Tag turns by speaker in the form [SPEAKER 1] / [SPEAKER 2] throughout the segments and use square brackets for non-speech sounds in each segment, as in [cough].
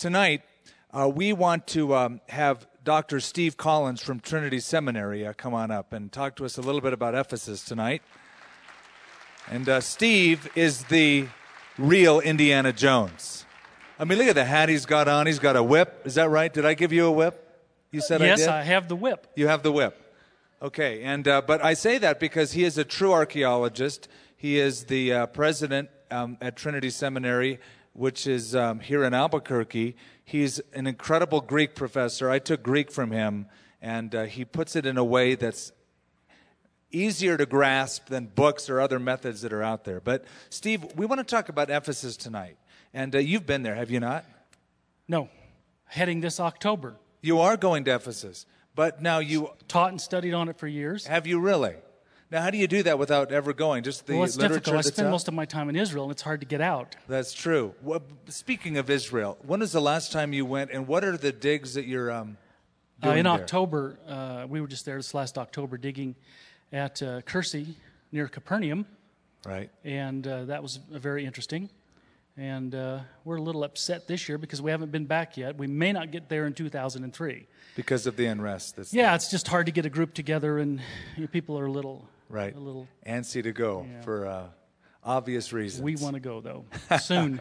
[SPEAKER 1] tonight uh, we want to um, have Dr. Steve Collins from Trinity Seminary uh, come on up and talk to us a little bit about Ephesus tonight. And uh, Steve is the real Indiana Jones. I mean, look at the hat he's got on. He's got a whip. Is that right? Did I give you a whip? You said
[SPEAKER 2] yes,
[SPEAKER 1] I did.
[SPEAKER 2] I have the whip.
[SPEAKER 1] You have the whip. Okay, and uh, but I say that because he is a true archaeologist. He is the uh, president um, at Trinity Seminary, which is um, here in Albuquerque. He's an incredible Greek professor. I took Greek from him, and uh, he puts it in a way that's easier to grasp than books or other methods that are out there. But Steve, we want to talk about Ephesus tonight, and uh, you've been there, have you not?
[SPEAKER 2] No, heading this October.
[SPEAKER 1] You are going to Ephesus, but now you
[SPEAKER 2] Taught and studied on it for years.
[SPEAKER 1] have you really? Now, how do you do that without ever going? Just the
[SPEAKER 2] well, it's
[SPEAKER 1] literature
[SPEAKER 2] difficult. I spend
[SPEAKER 1] out?
[SPEAKER 2] most of my time in Israel, and it's hard to get out.
[SPEAKER 1] That's true. Well, speaking of Israel, when was the last time you went, and what are the digs that you're um,
[SPEAKER 2] Uh,
[SPEAKER 1] doing
[SPEAKER 2] in
[SPEAKER 1] there?
[SPEAKER 2] October, uh, we were just there this last October digging at uh, Kursi near Capernaum,
[SPEAKER 1] Right.
[SPEAKER 2] and uh, that was uh, very interesting. And uh, we're a little upset this year because we haven't been back yet. We may not get there in 2003.
[SPEAKER 1] Because of the unrest. That's
[SPEAKER 2] Yeah, it's just hard to get a group together, and you know, people are a little,
[SPEAKER 1] right.
[SPEAKER 2] a little.
[SPEAKER 1] Antsy to go
[SPEAKER 2] Yeah.
[SPEAKER 1] for uh, obvious reasons.
[SPEAKER 2] We want to go though [laughs] soon.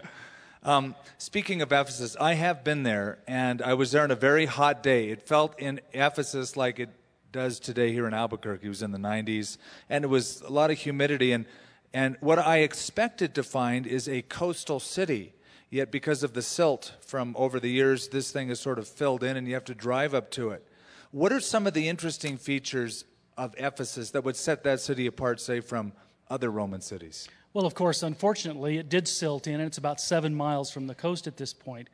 [SPEAKER 1] Um, speaking of Ephesus, I have been there, and I was there on a very hot day. It felt in Ephesus like it does today here in Albuquerque. It was in the 90s, and it was a lot of humidity. And, and what I expected to find is a coastal city. Yet, because of the silt from over the years, this thing is sort of filled in, and you have to drive up to it. What are some of the interesting features of Ephesus that would set that city apart, say, from other Roman cities?
[SPEAKER 2] Well, of course, unfortunately, it did silt in, and it's about seven miles from the coast at this point.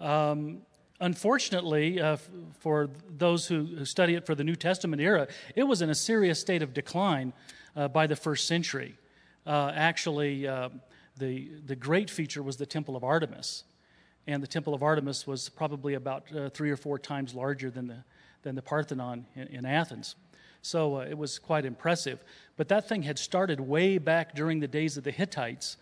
[SPEAKER 2] Um, unfortunately, uh, f- for those who, who study it for the New Testament era, it was in a serious state of decline uh, by the first century. Uh, actually, uh, the, the great feature was the Temple of Artemis. And the Temple of Artemis was probably about uh, three or four times larger than the, than the Parthenon in, in Athens. So uh, it was quite impressive. But that thing had started way back during the days of the Hittites,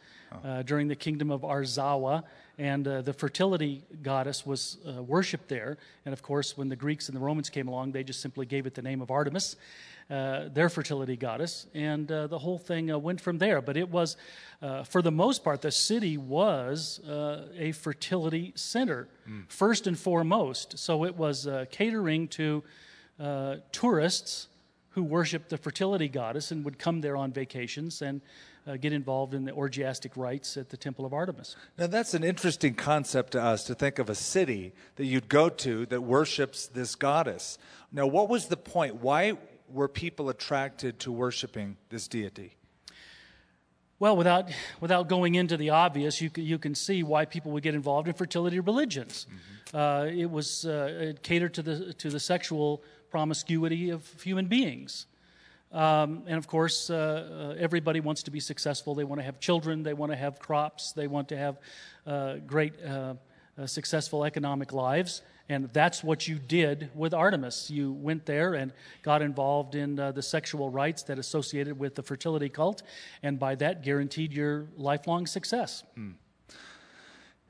[SPEAKER 2] uh, during the kingdom of Arzawa, and uh, the fertility goddess was uh, worshipped there. And of course, when the Greeks and the Romans came along, they just simply gave it the name of Artemis, uh, their fertility goddess, and uh, the whole thing uh, went from there. But it was, uh, for the most part, the city was uh, a fertility center, first and foremost. So it was uh, catering to uh, tourists who worshiped the fertility goddess and would come there on vacations and uh, get involved in the orgiastic rites at the Temple of Artemis.
[SPEAKER 1] Now, that's an interesting concept to us to think of a city that you'd go to that worships this goddess. Now, what was the point? Why were people attracted to worshiping this deity?
[SPEAKER 2] Well, without, without going into the obvious, you can, you can see why people would get involved in fertility religions. Uh, it was uh, it catered to the, to the sexual promiscuity of human beings. Um, and of course, uh, uh, everybody wants to be successful. They want to have children, they want to have crops, they want to have uh, great, uh, uh, successful economic lives. And that's what you did with Artemis. You went there and got involved in uh, the sexual rites that associated with the fertility cult, and by that guaranteed your lifelong success.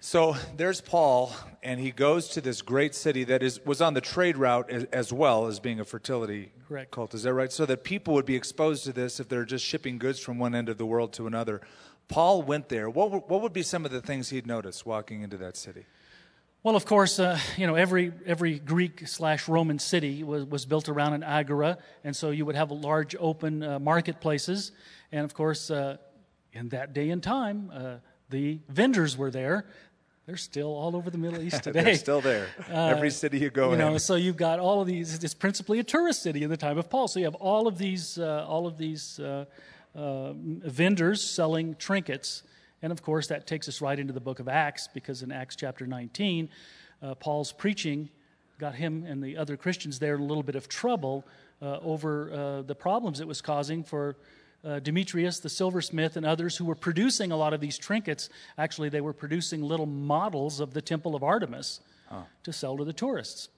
[SPEAKER 1] So there's Paul, and he goes to this great city that is, was on the trade route as, as well as being a fertility
[SPEAKER 2] Correct.
[SPEAKER 1] cult. Is that right? So that people would be exposed to this if they're just shipping goods from one end of the world to another. Paul went there. What, were- what would be some of the things he'd notice walking into that city?
[SPEAKER 2] Well, of course, uh, you know every every Greek slash Roman city was, was built around an agora, and so you would have large open uh, marketplaces, and of course, uh, in that day and time, uh, the vendors were there. They're still all over the Middle East [laughs] today.
[SPEAKER 1] They're still there. Every city you go
[SPEAKER 2] Uh, you know,
[SPEAKER 1] in.
[SPEAKER 2] so you've got all of these. It's principally a tourist city in the time of Paul. So you have all of these, uh, all of these uh, uh, vendors selling trinkets, and of course that takes us right into the book of Acts because in Acts chapter 19, uh, Paul's preaching got him and the other Christians there in a little bit of trouble uh, over uh, the problems it was causing for. Uh, Demetrius, the silversmith, and others who were producing a lot of these trinkets. Actually, they were producing little models of the temple of Artemis to sell to the tourists.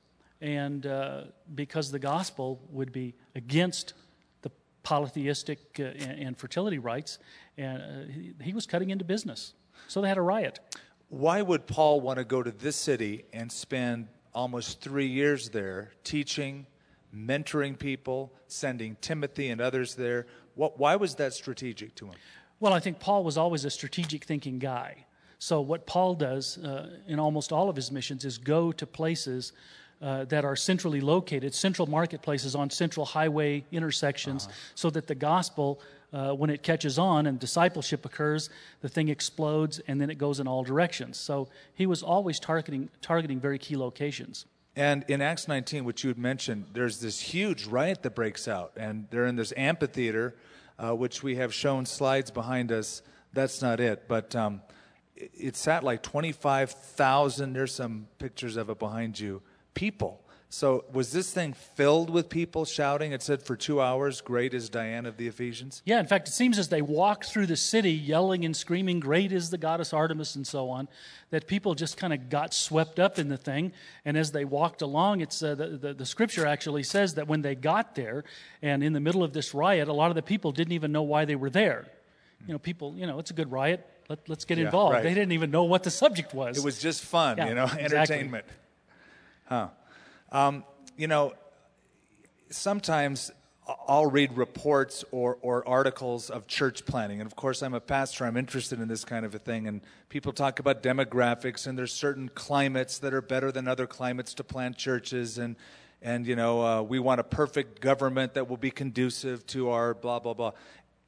[SPEAKER 2] And uh, because the gospel would be against the polytheistic uh, and, and fertility rites, and uh, he, he was cutting into business. So they had a riot.
[SPEAKER 1] Why would Paul want to go to this city and spend almost three years there teaching, mentoring people, sending Timothy and others there? What, why was that strategic to him?
[SPEAKER 2] Well, I think Paul was always a strategic thinking guy. So, what Paul does uh, in almost all of his missions is go to places uh, that are centrally located, central marketplaces on central highway intersections, uh-huh. so that the gospel, uh, when it catches on and discipleship occurs, the thing explodes and then it goes in all directions. So, he was always targeting, targeting very key locations.
[SPEAKER 1] And in Acts 19, which you had mentioned, there's this huge riot that breaks out, and they're in this amphitheater, uh, which we have shown slides behind us. That's not it, but um, it, it sat like 25,000. There's some pictures of it behind you. People. So was this thing filled with people shouting? It said for two hours, "Great is Diana of the Ephesians."
[SPEAKER 2] Yeah, in fact, it seems as they walked through the city, yelling and screaming, "Great is the goddess Artemis," and so on, that people just kind of got swept up in the thing. And as they walked along, it's uh, the, the, the scripture actually says that when they got there, and in the middle of this riot, a lot of the people didn't even know why they were there. You know, people, you know, it's a good riot. Let, us get yeah, involved. Right. They didn't even know what the subject was.
[SPEAKER 1] It was just fun, yeah, you know, [laughs] entertainment. Huh. Um, you know, sometimes I'll read reports or, or articles of church planning. And of course, I'm a pastor, I'm interested in this kind of a thing. And people talk about demographics, and there's certain climates that are better than other climates to plant churches. And, and you know, uh, we want a perfect government that will be conducive to our blah, blah, blah.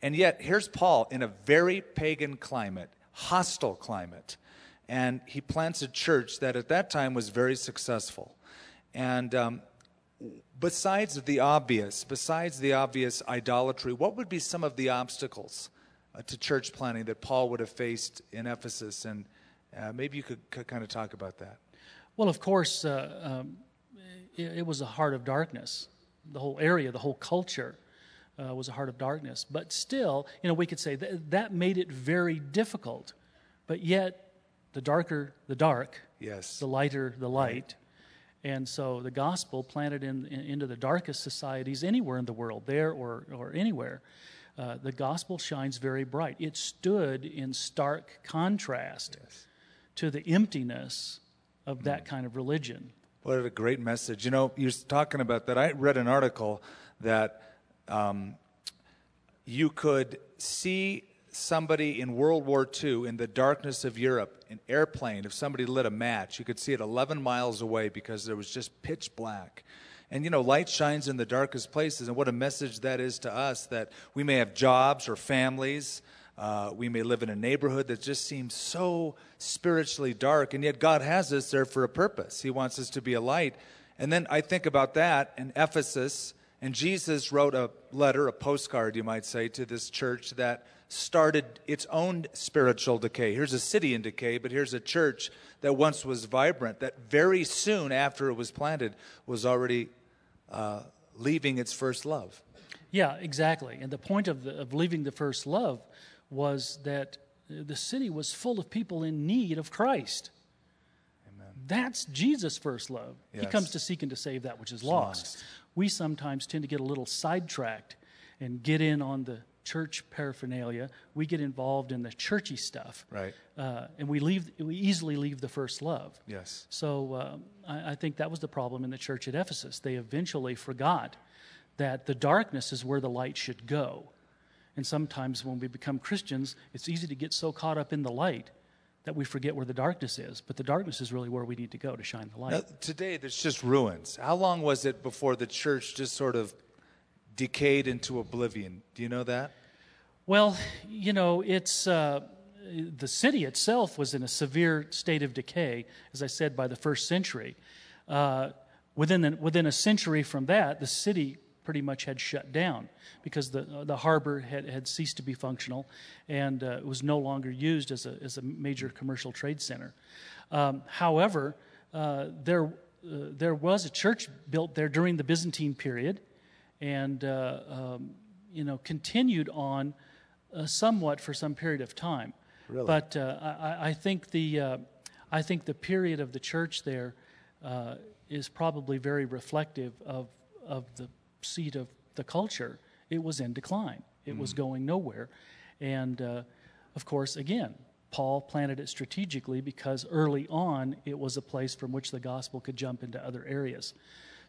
[SPEAKER 1] And yet, here's Paul in a very pagan climate, hostile climate. And he plants a church that at that time was very successful. And um, besides the obvious, besides the obvious idolatry, what would be some of the obstacles uh, to church planning that Paul would have faced in Ephesus? And uh, maybe you could, could, kind of talk about that.
[SPEAKER 2] Well, of course, uh, um, it, it, was a heart of darkness. The whole area, the whole culture uh, was a heart of darkness. But still, you know, we could say that, that made it very difficult. But yet, the darker the dark,
[SPEAKER 1] yes,
[SPEAKER 2] the lighter the light. And so the gospel planted in, in, into the darkest societies anywhere in the world, there or, or anywhere, uh, the gospel shines very bright. It stood in stark contrast yes. to the emptiness of mm. that kind of religion.
[SPEAKER 1] What a great message. You know, you're talking about that. I read an article that um, you could see somebody in World War II in the darkness of Europe, an airplane, if somebody lit a match, you could see it 11 miles away because there was just pitch black. And you know, light shines in the darkest places, and what a message that is to us that we may have jobs or families. Uh, we may live in a neighborhood that just seems so spiritually dark, and yet God has us there for a purpose. He wants us to be a light. And then I think about that in Ephesus, and Jesus wrote a letter, a postcard, you might say, to this church that started its own spiritual decay. Here's a city in decay, but here's a church that once was vibrant, that very soon after it was planted was already uh, leaving its first love.
[SPEAKER 2] Yeah, exactly. And the point of, the, of leaving the first love was that the city was full of people in need of Christ. Amen. That's Jesus' first love. Yes. He comes to seek and to save that which is lost. lost. We sometimes tend to get a little sidetracked and get in on the church paraphernalia. We get involved in the churchy stuff,
[SPEAKER 1] right?
[SPEAKER 2] Uh, and we leave. We easily leave the first love.
[SPEAKER 1] Yes.
[SPEAKER 2] So uh, I, I, think that was the problem in the church at Ephesus. They eventually forgot that the darkness is where the light should go. And sometimes when we become Christians, it's easy to get so caught up in the light that we forget where the darkness is. But the darkness is really where we need to go to shine the light. Now,
[SPEAKER 1] today, there's just ruins. How long was it before the church just sort of decayed into oblivion. Do you know that?
[SPEAKER 2] Well, you know, it's uh, the city itself was in a severe state of decay, as I said, by the first century. Uh, within, the, within a century from that, the city pretty much had shut down because the, the harbor had, had ceased to be functional and uh, it was no longer used as a, as a major commercial trade center. Um, however, uh, there, uh, there was a church built there during the Byzantine period and uh, um, you know continued on uh, somewhat for some period of time.
[SPEAKER 1] Really?
[SPEAKER 2] But uh, I, I, think the uh, I think the period of the church there uh, is probably very reflective of of the seat of the culture. It was in decline. It mm. was going nowhere, and of course, again, Paul planted it strategically because early on it was a place from which the gospel could jump into other areas.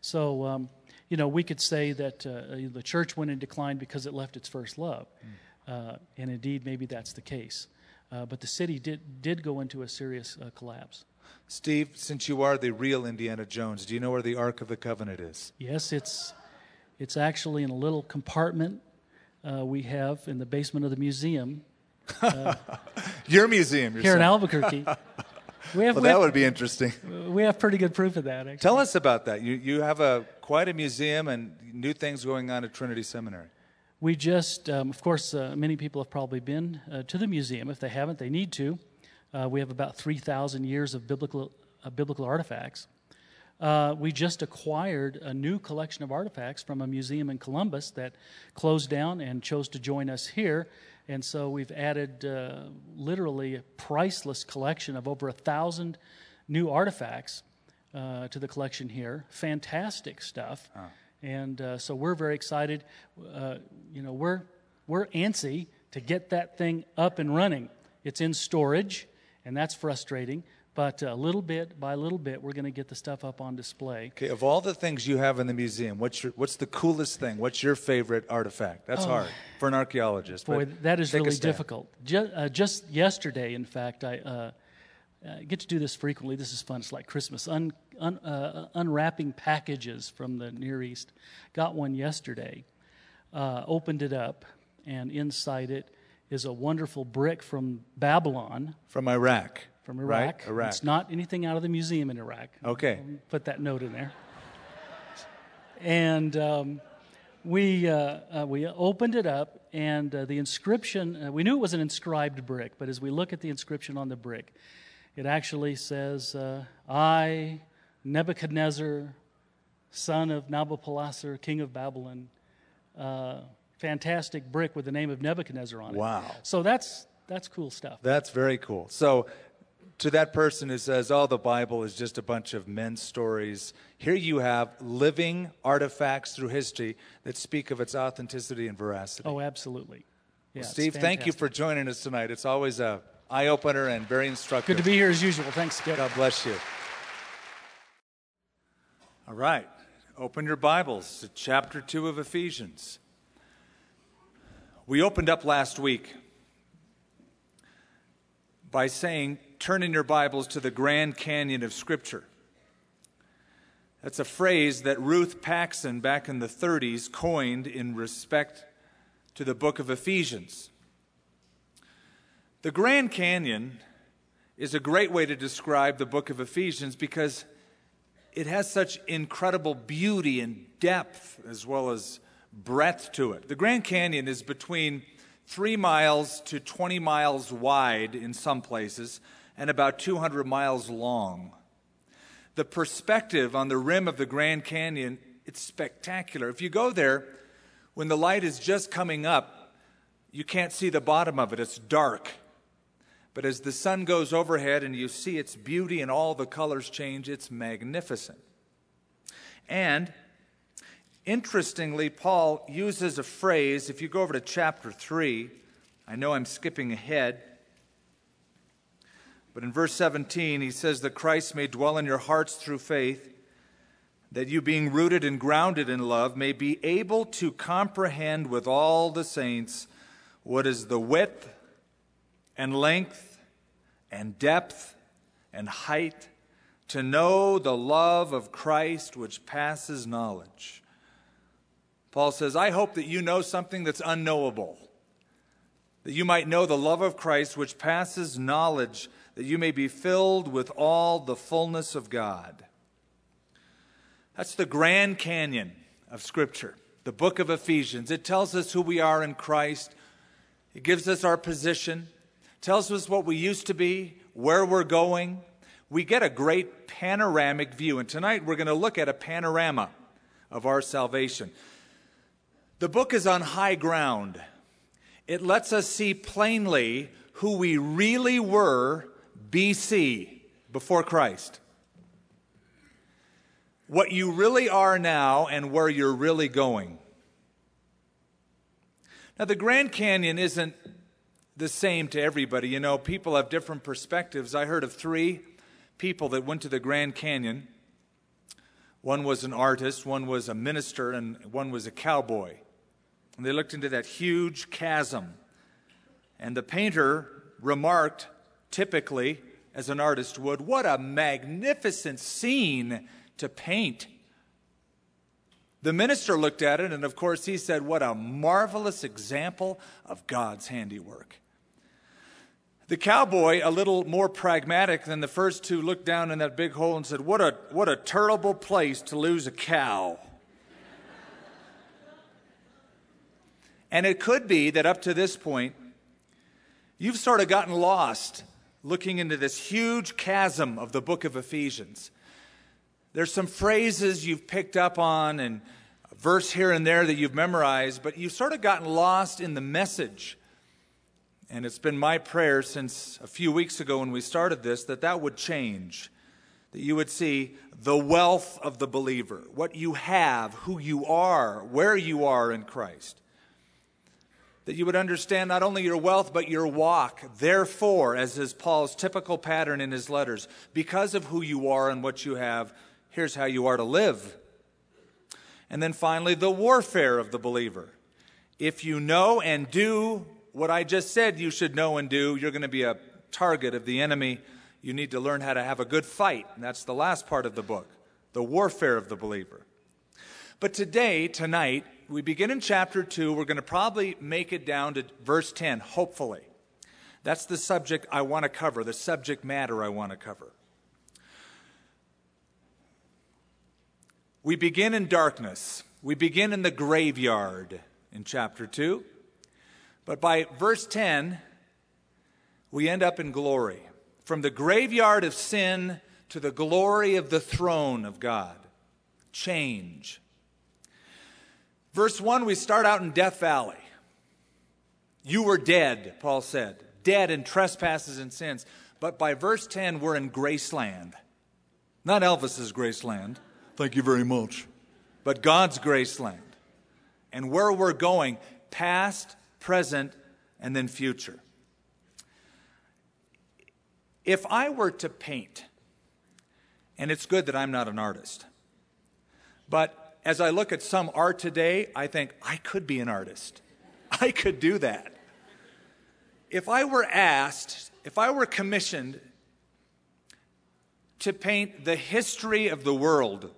[SPEAKER 2] So, um, you know, we could say that uh, the church went in decline because it left its first love. Uh, and indeed, maybe that's the case. Uh, but the city did, did go into a serious uh, collapse.
[SPEAKER 1] Steve, since you are the real Indiana Jones, do you know where the Ark of the Covenant is?
[SPEAKER 2] Yes, it's, it's actually in a little compartment uh, we have in the basement of the museum. [laughs]
[SPEAKER 1] Your museum,
[SPEAKER 2] here in Albuquerque. [laughs]
[SPEAKER 1] We have, well, we that have, would be interesting.
[SPEAKER 2] We have pretty good proof of that. Actually.
[SPEAKER 1] Tell us about that. You you have a quite a museum and new things going on at Trinity Seminary.
[SPEAKER 2] We just, um, of course, uh, many people have probably been uh, to the museum. If they haven't, they need to. Uh, we have about three thousand years of biblical uh, biblical artifacts. Uh, we just acquired a new collection of artifacts from a museum in Columbus that closed down and chose to join us here. And so we've added uh, literally a priceless collection of over a thousand new artifacts uh, to the collection here. Fantastic stuff. Huh. And uh, so we're very excited. Uh, you know, we're, we're antsy to get that thing up and running. It's in storage, and that's frustrating. But uh, little bit by little bit, we're going to get the stuff up on display.
[SPEAKER 1] Okay, of all the things you have in the museum, what's your, what's the coolest thing? What's your favorite artifact? That's oh, hard for an archaeologist.
[SPEAKER 2] Boy, that is really difficult. Just, uh, just, yesterday, in fact, I, uh, I, get to do this frequently. This is fun. It's like Christmas. Un, un, uh, unwrapping packages from the Near East. Got one yesterday. Uh, opened it up, and inside it is a wonderful brick from Babylon.
[SPEAKER 1] From Iraq
[SPEAKER 2] from Iraq.
[SPEAKER 1] Right? Iraq.
[SPEAKER 2] It's not anything out of the museum in Iraq.
[SPEAKER 1] Okay.
[SPEAKER 2] Put that note in there. And um, we, uh, uh, we opened it up, and uh, the inscription, uh, we knew it was an inscribed brick, but as we look at the inscription on the brick, it actually says, uh, I, Nebuchadnezzar, son of Nabopolassar, king of Babylon, uh, fantastic brick with the name of Nebuchadnezzar on it.
[SPEAKER 1] Wow.
[SPEAKER 2] So that's that's cool stuff.
[SPEAKER 1] That's very cool. So to that person who says, oh, the Bible is just a bunch of men's stories, here you have living artifacts through history that speak of its authenticity and veracity.
[SPEAKER 2] Oh, absolutely.
[SPEAKER 1] Yeah, well, Steve, thank you for joining us tonight. It's always a eye opener and very instructive.
[SPEAKER 2] Good to be here as usual. Thanks, Skip.
[SPEAKER 1] God bless you. All right. Open your Bibles to chapter 2 of Ephesians. We opened up last week by saying, turn in your Bibles to the Grand Canyon of Scripture. That's a phrase that Ruth Paxson back in the 30s coined in respect to the book of Ephesians. The Grand Canyon is a great way to describe the book of Ephesians because it has such incredible beauty and depth as well as breadth to it. The Grand Canyon is between three miles to 20 miles wide in some places, and about 200 miles long. The perspective on the rim of the Grand Canyon, it's spectacular. If you go there when the light is just coming up, you can't see the bottom of it, it's dark. But as the sun goes overhead and you see its beauty and all the colors change, it's magnificent. And Interestingly, Paul uses a phrase, if you go over to chapter 3, I know I'm skipping ahead, but in verse 17, he says that Christ may dwell in your hearts through faith, that you, being rooted and grounded in love, may be able to comprehend with all the saints what is the width and length and depth and height, to know the love of Christ which passes knowledge. Paul says, I hope that you know something that's unknowable, that you might know the love of Christ which passes knowledge, that you may be filled with all the fullness of God. That's the Grand Canyon of Scripture, the book of Ephesians. It tells us who we are in Christ, it gives us our position, tells us what we used to be, where we're going. We get a great panoramic view, and tonight we're going to look at a panorama of our salvation. The book is on high ground. It lets us see plainly who we really were BC, before Christ. What you really are now and where you're really going. Now, the Grand Canyon isn't the same to everybody. You know, people have different perspectives. I heard of three people that went to the Grand Canyon. One was an artist, one was a minister, and one was a cowboy. And they looked into that huge chasm. And the painter remarked, typically, as an artist would, what a magnificent scene to paint. The minister looked at it, and of course, he said, What a marvelous example of God's handiwork. The cowboy, a little more pragmatic than the first two, looked down in that big hole and said, What a, what a terrible place to lose a cow. and it could be that up to this point, you've sort of gotten lost looking into this huge chasm of the book of Ephesians. There's some phrases you've picked up on and a verse here and there that you've memorized, but you've sort of gotten lost in the message and it's been my prayer since a few weeks ago when we started this that that would change. That you would see the wealth of the believer, what you have, who you are, where you are in Christ. That you would understand not only your wealth, but your walk. Therefore, as is Paul's typical pattern in his letters, because of who you are and what you have, here's how you are to live. And then finally, the warfare of the believer. If you know and do what I just said you should know and do, you're going to be a target of the enemy. You need to learn how to have a good fight. And that's the last part of the book the warfare of the believer. But today, tonight, we begin in chapter 2. We're going to probably make it down to verse 10, hopefully. That's the subject I want to cover, the subject matter I want to cover. We begin in darkness. We begin in the graveyard in chapter 2. But by verse 10, we end up in glory. From the graveyard of sin to the glory of the throne of God. Change. Verse 1, we start out in Death Valley. You were dead, Paul said, dead in trespasses and sins. But by verse 10, we're in Graceland. Not Elvis's Graceland. Thank you very much. But God's Graceland. And where we're going, past, present, and then future. If I were to paint, and it's good that I'm not an artist, but as I look at some art today, I think I could be an artist. I could do that. If I were asked, if I were commissioned to paint the history of the world,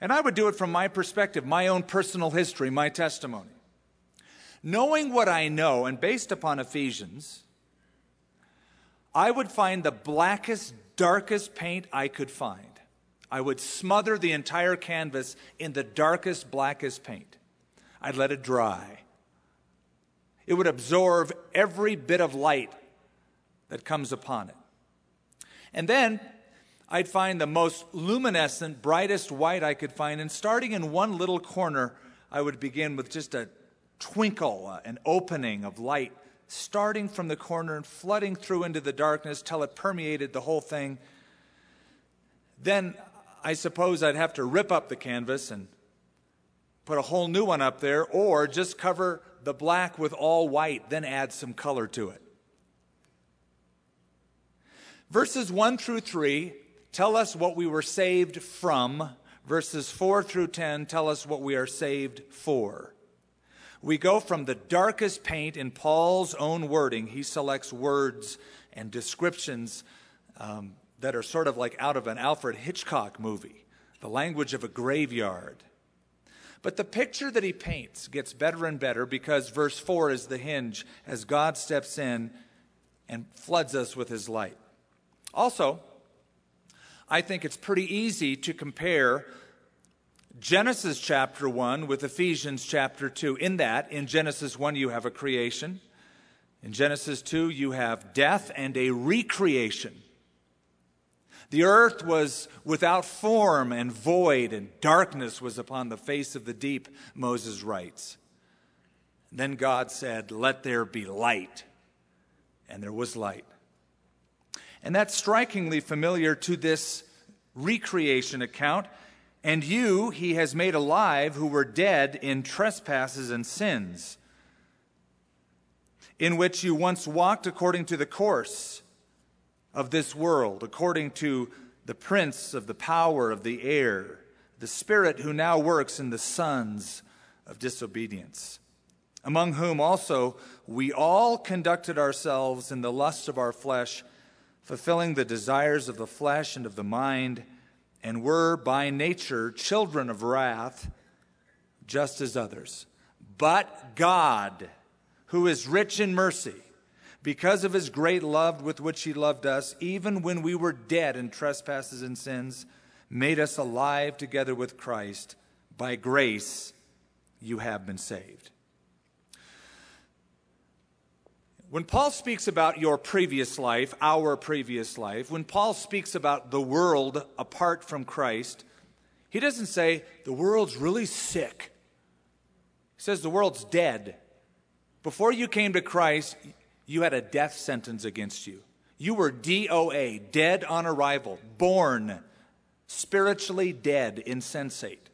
[SPEAKER 1] and I would do it from my perspective, my own personal history, my testimony. Knowing what I know, and based upon Ephesians, I would find the blackest, darkest paint I could find. I would smother the entire canvas in the darkest, blackest paint. I'd let it dry. It would absorb every bit of light that comes upon it. And then I'd find the most luminescent, brightest white I could find. And starting in one little corner, I would begin with just a twinkle, uh, an opening of light starting from the corner and flooding through into the darkness till it permeated the whole thing. Then I suppose I'd have to rip up the canvas and put a whole new one up there, or just cover the black with all white, then add some color to it. Verses 1 through 3 tell us what we were saved from. Verses 4 through 10 tell us what we are saved for. We go from the darkest paint in Paul's own wording. He selects words and descriptions um, that are sort of like out of an Alfred Hitchcock movie, the language of a graveyard. But the picture that he paints gets better and better because verse 4 is the hinge as God steps in and floods us with his light. Also, I think it's pretty easy to compare Genesis chapter 1 with Ephesians chapter 2. In that, in Genesis 1, you have a creation. In Genesis 2, you have death and a recreation. The earth was without form and void, and darkness was upon the face of the deep, Moses writes. Then God said, Let there be light. And there was light. And that's strikingly familiar to this recreation account and you he has made alive who were dead in trespasses and sins, in which you once walked according to the course of this world, according to the prince of the power of the air, the spirit who now works in the sons of disobedience, among whom also we all conducted ourselves in the lust of our flesh, fulfilling the desires of the flesh and of the mind, and were by nature children of wrath, just as others. But God, who is rich in mercy, because of his great love with which he loved us, even when we were dead in trespasses and sins, made us alive together with Christ. By grace, you have been saved. When Paul speaks about your previous life, our previous life, when Paul speaks about the world apart from Christ, he doesn't say the world's really sick. He says the world's dead. Before you came to Christ, you had a death sentence against you. You were DOA, dead on arrival, born spiritually dead, insensate,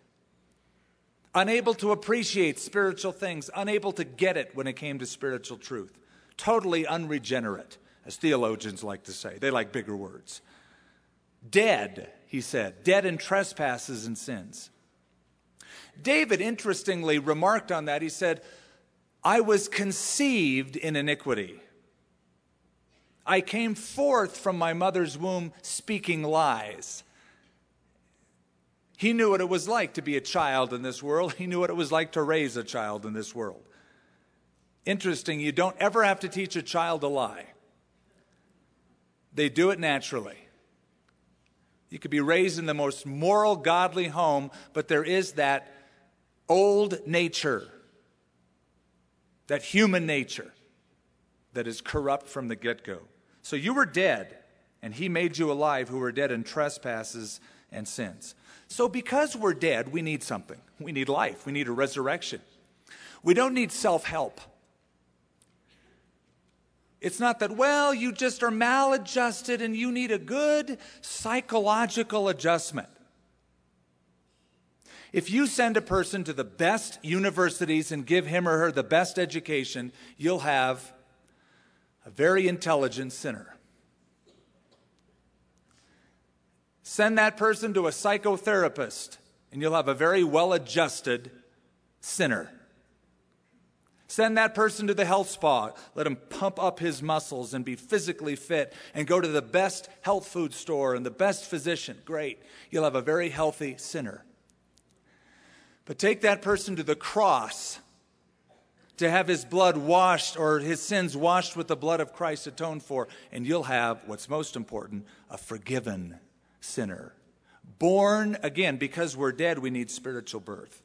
[SPEAKER 1] unable to appreciate spiritual things, unable to get it when it came to spiritual truth, totally unregenerate, as theologians like to say. They like bigger words. Dead, he said, dead in trespasses and sins. David, interestingly, remarked on that. He said, I was conceived in iniquity. I came forth from my mother's womb speaking lies. He knew what it was like to be a child in this world. He knew what it was like to raise a child in this world. Interesting, you don't ever have to teach a child a lie, they do it naturally. You could be raised in the most moral, godly home, but there is that old nature that human nature that is corrupt from the get go. So you were dead, and he made you alive who were dead in trespasses and sins. So because we're dead, we need something. We need life, we need a resurrection. We don't need self help. It's not that, well, you just are maladjusted and you need a good psychological adjustment. If you send a person to the best universities and give him or her the best education, you'll have a very intelligent sinner. Send that person to a psychotherapist, and you'll have a very well adjusted sinner. Send that person to the health spa. Let him pump up his muscles and be physically fit and go to the best health food store and the best physician. Great. You'll have a very healthy sinner. But take that person to the cross to have his blood washed or his sins washed with the blood of Christ atoned for, and you'll have what's most important a forgiven sinner. Born again, because we're dead, we need spiritual birth.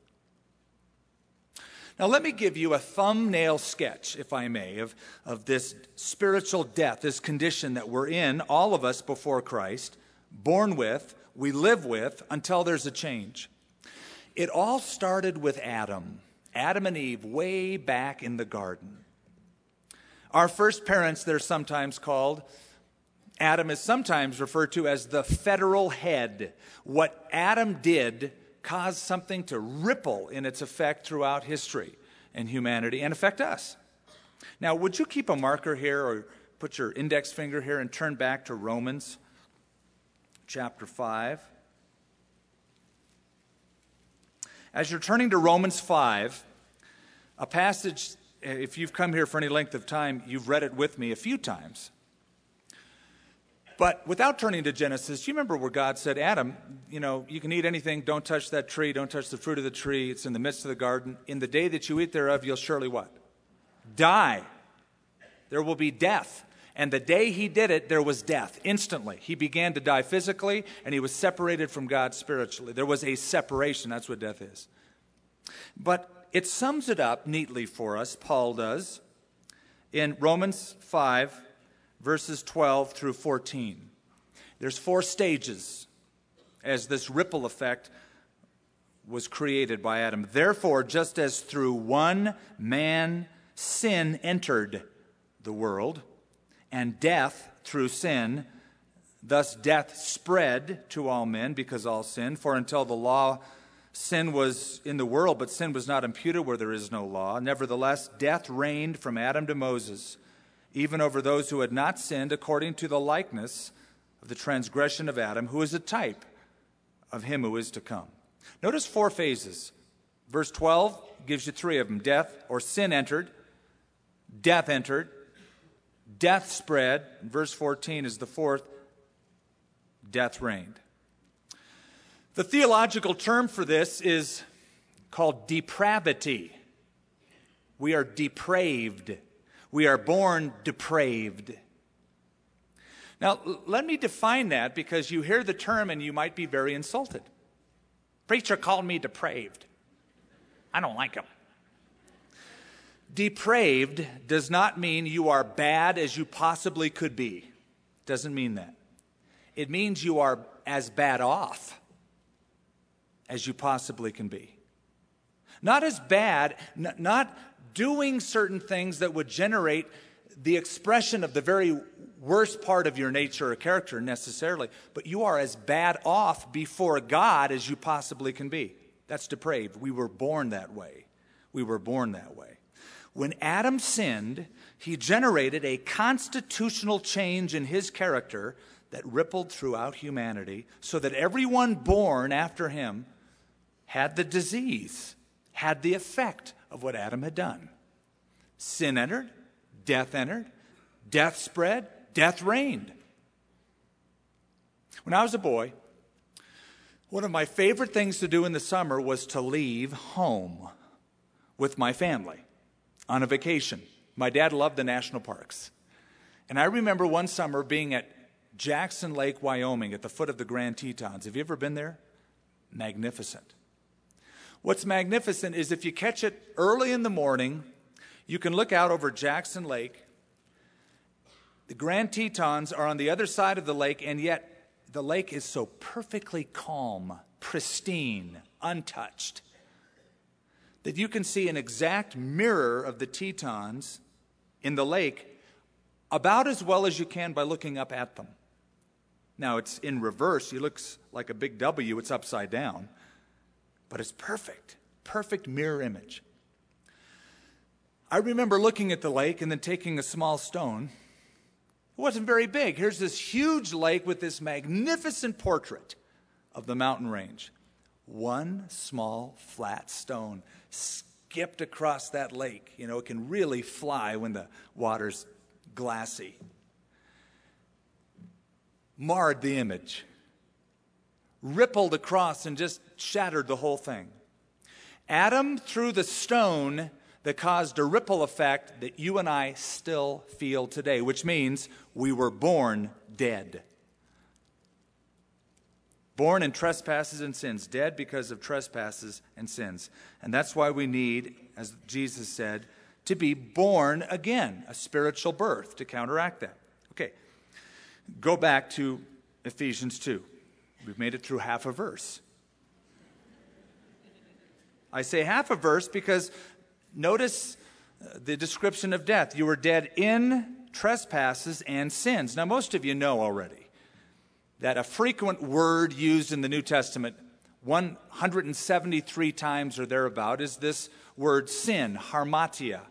[SPEAKER 1] Now, let me give you a thumbnail sketch, if I may, of, of this spiritual death, this condition that we're in, all of us before Christ, born with, we live with, until there's a change. It all started with Adam, Adam and Eve, way back in the garden. Our first parents, they're sometimes called. Adam is sometimes referred to as the federal head. What Adam did caused something to ripple in its effect throughout history and humanity and affect us. Now, would you keep a marker here or put your index finger here and turn back to Romans chapter 5? As you're turning to Romans 5, a passage, if you've come here for any length of time, you've read it with me a few times. But without turning to Genesis, you remember where God said, Adam, you know, you can eat anything, don't touch that tree, don't touch the fruit of the tree, it's in the midst of the garden. In the day that you eat thereof, you'll surely what? Die. There will be death. And the day he did it, there was death instantly. He began to die physically, and he was separated from God spiritually. There was a separation. That's what death is. But it sums it up neatly for us, Paul does, in Romans 5, verses 12 through 14. There's four stages as this ripple effect was created by Adam. Therefore, just as through one man sin entered the world, and death through sin. Thus, death spread to all men because all sin. For until the law, Sin was in the world, but sin was not imputed where there is no law. Nevertheless, death reigned from Adam to Moses, even over those who had not sinned according to the likeness of the transgression of Adam, who is a type of him who is to come. Notice four phases. Verse 12 gives you three of them death or sin entered, death entered, death spread. Verse 14 is the fourth death reigned. The theological term for this is called depravity. We are depraved. We are born depraved. Now, let me define that because you hear the term and you might be very insulted. Preacher called me depraved. I don't like him. Depraved does not mean you are bad as you possibly could be. Doesn't mean that. It means you are as bad off as you possibly can be. Not as bad, n- not doing certain things that would generate the expression of the very worst part of your nature or character necessarily, but you are as bad off before God as you possibly can be. That's depraved. We were born that way. We were born that way. When Adam sinned, he generated a constitutional change in his character that rippled throughout humanity so that everyone born after him had the disease, had the effect of what Adam had done. Sin entered, death entered, death spread, death reigned. When I was a boy, one of my favorite things to do in the summer was to leave home with my family on a vacation. My dad loved the national parks. And I remember one summer being at Jackson Lake, Wyoming, at the foot of the Grand Tetons. Have you ever been there? Magnificent. What's magnificent is if you catch it early in the morning, you can look out over Jackson Lake. The Grand Tetons are on the other side of the lake, and yet the lake is so perfectly calm, pristine, untouched, that you can see an exact mirror of the Tetons in the lake about as well as you can by looking up at them. Now, it's in reverse. It looks like a big W, it's upside down. But it's perfect, perfect mirror image. I remember looking at the lake and then taking a small stone. It wasn't very big. Here's this huge lake with this magnificent portrait of the mountain range. One small flat stone skipped across that lake. You know, it can really fly when the water's glassy marred the image, rippled across, and just shattered the whole thing. Adam threw the stone that caused a ripple effect that you and I still feel today, which means we were born dead. Born in trespasses and sins, dead because of trespasses and sins. And that's why we need, as Jesus said, to be born again, a spiritual birth to counteract that. Okay, Go back to Ephesians 2. We've made it through half a verse. I say half a verse because notice uh, the description of death. You were dead in trespasses and sins. Now, most of you know already that a frequent word used in the New Testament, 173 times or thereabout, is this word sin, hamartia,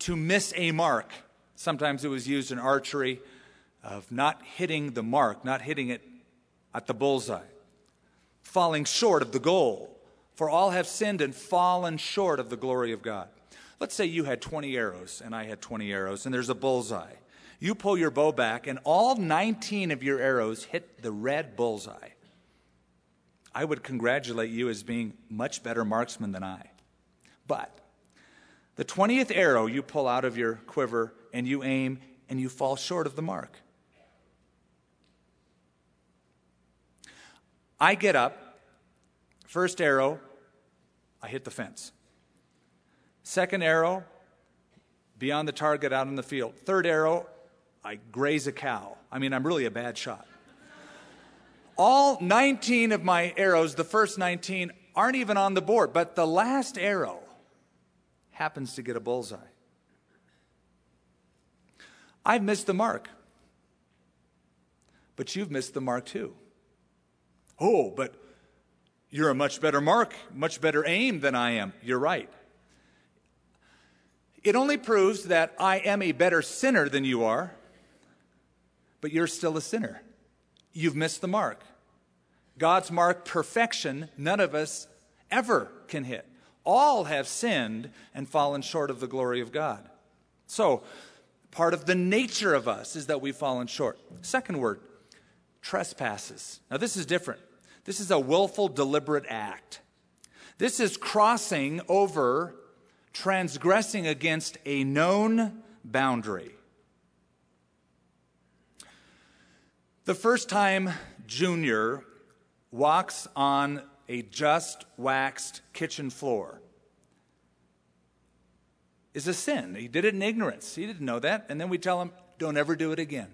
[SPEAKER 1] to miss a mark. Sometimes it was used in archery of not hitting the mark, not hitting it at the bullseye, falling short of the goal. For all have sinned and fallen short of the glory of God. Let's say you had 20 arrows and I had 20 arrows, and there's a bullseye. You pull your bow back, and all 19 of your arrows hit the red bullseye. I would congratulate you as being much better marksman than I. But the 20th arrow you pull out of your quiver and you aim and you fall short of the mark. I get up, first arrow, I hit the fence. Second arrow, beyond the target out in the field. Third arrow, I graze a cow. I mean, I'm really a bad shot. All 19 of my arrows, the first 19, aren't even on the board, but the last arrow happens to get a bullseye. I've missed the mark, but you've missed the mark too. Oh, but You're a much better mark, much better aim than I am. You're right. It only proves that I am a better sinner than you are, but you're still a sinner. You've missed the mark. God's mark, perfection, none of us ever can hit. All have sinned and fallen short of the glory of God. So, part of the nature of us is that we've fallen short. Second word, trespasses. Now, this is different. This is a willful, deliberate act. This is crossing over, transgressing against a known boundary. The first time Junior walks on a just waxed kitchen floor is a sin. He did it in ignorance. He didn't know that. And then we tell him, don't ever do it again.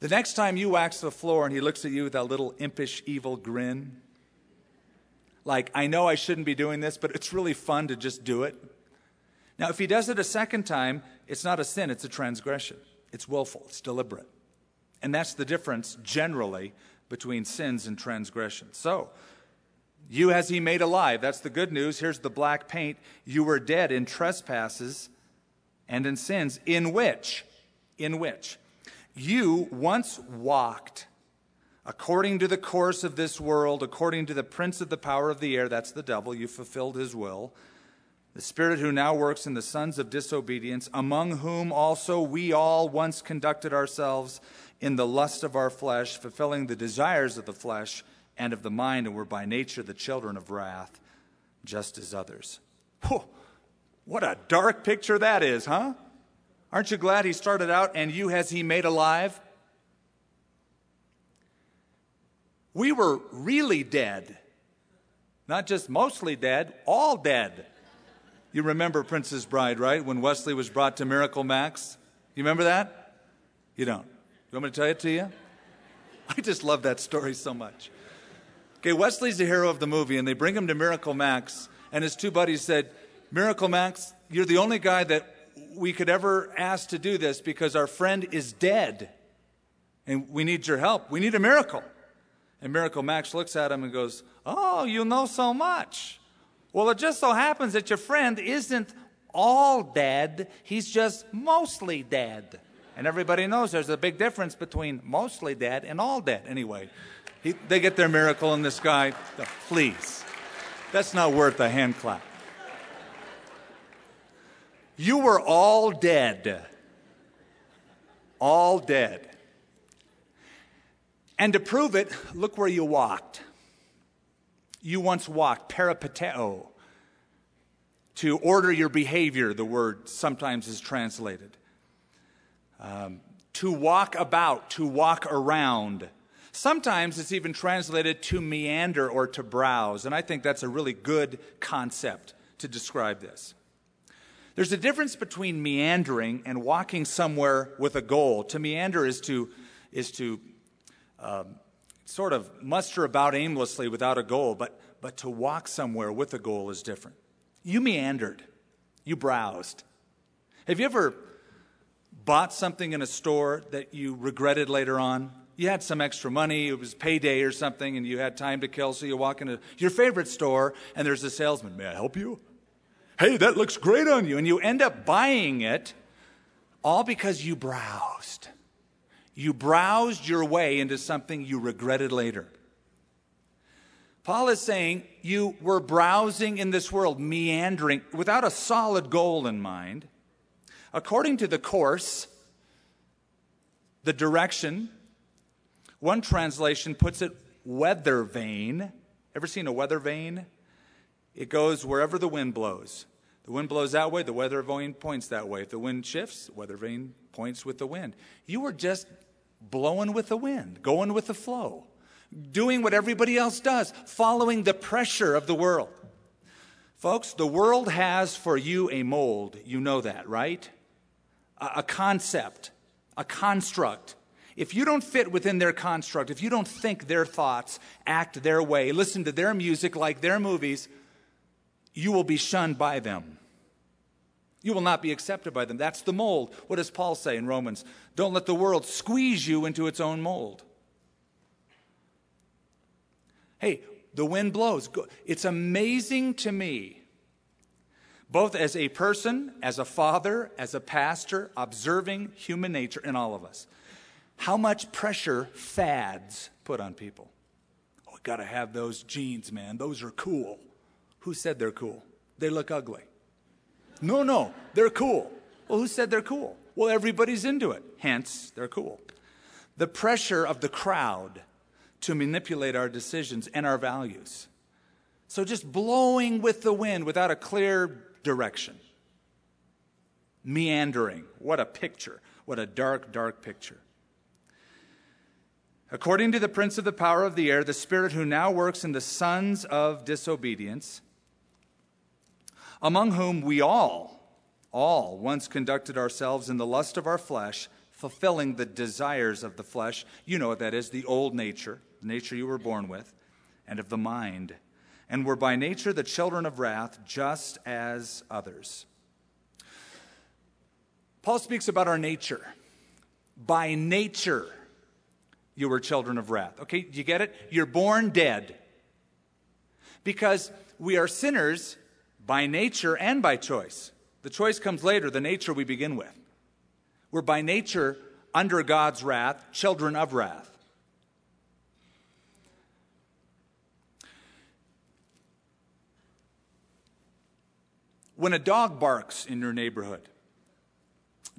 [SPEAKER 1] The next time you wax the floor and he looks at you with that little impish, evil grin, like, I know I shouldn't be doing this, but it's really fun to just do it. Now, if he does it a second time, it's not a sin, it's a transgression. It's willful, it's deliberate. And that's the difference generally between sins and transgressions. So, you has he made alive. That's the good news. Here's the black paint. You were dead in trespasses and in sins, in which, in which you once walked according to the course of this world, according to the prince of the power of the air, that's the devil, you fulfilled his will. The spirit who now works in the sons of disobedience, among whom also we all once conducted ourselves in the lust of our flesh, fulfilling the desires of the flesh and of the mind, and were by nature the children of wrath, just as others. Whew, what a dark picture that is, huh? Aren't you glad he started out, and you has he made alive? We were really dead. Not just mostly dead, all dead. You remember Princess Bride, right? When Westley was brought to Miracle Max? You remember that? You don't. You want me to tell it to you? [laughs] I just love that story so much. Okay, Westley's the hero of the movie, and they bring him to Miracle Max, and his two buddies said, Miracle Max, you're the only guy that we could ever ask to do this because our friend is dead, and we need your help. We need a miracle. And Miracle Max looks at him and goes, Oh, you know so much. Well, it just so happens that your friend isn't all dead, he's just mostly dead. And everybody knows there's a big difference between mostly dead and all dead. Anyway, he, they get their miracle, and this guy, oh, please, that's not worth a hand clap. You were all dead. All dead. And to prove it, look where you walked. You once walked, peripateo. To order your behavior, the word sometimes is translated. Um, to walk about, to walk around. Sometimes it's even translated to meander or to browse, and I think that's a really good concept to describe this. There's a difference between meandering and walking somewhere with a goal. To meander is to, is to um, sort of muster about aimlessly without a goal, but, but to walk somewhere with a goal is different. You meandered, you browsed. Have you ever bought something in a store that you regretted later on. You had some extra money, it was payday or something, and you had time to kill, so you walk into your favorite store and there's a salesman. May I help you? Hey, that looks great on you. And you end up buying it all because you browsed. You browsed your way into something you regretted later. Paul is saying you were browsing in this world, meandering, without a solid goal in mind. According to the course, the direction, one translation puts it weather vane. Ever seen a weather vane? It goes wherever the wind blows. The wind blows that way, the weather vane points that way. If the wind shifts, the weather vane points with the wind. You were just blowing with the wind, going with the flow, doing what everybody else does, following the pressure of the world. Folks, the world has for you a mold. You know that, right? A concept, a construct. If you don't fit within their construct, if you don't think their thoughts, act their way, listen to their music like their movies, you will be shunned by them. You will not be accepted by them. That's the mold. What does Paul say in Romans? Don't let the world squeeze you into its own mold. Hey, the wind blows. It's amazing to me, both as a person, as a father, as a pastor, observing human nature in all of us, how much pressure fads put on people. Oh, we got to have those jeans, man. Those are cool. Who said they're cool? They look ugly. No, no, they're cool. Well, who said they're cool? Well, everybody's into it. Hence, they're cool. The pressure of the crowd to manipulate our decisions and our values. So just blowing with the wind without a clear direction. Meandering. What a picture. What a dark, dark picture. According to the prince of the power of the air, the spirit who now works in the sons of disobedience, among whom we all, all once conducted ourselves in the lust of our flesh, fulfilling the desires of the flesh. You know what that is the old nature, the nature you were born with, and of the mind. And were by nature the children of wrath, just as others. Paul speaks about our nature. By nature, you were children of wrath. Okay, you get it? You're born dead. Because we are sinners by nature and by choice. The choice comes later, the nature we begin with. We're by nature under God's wrath, children of wrath. When a dog barks in your neighborhood,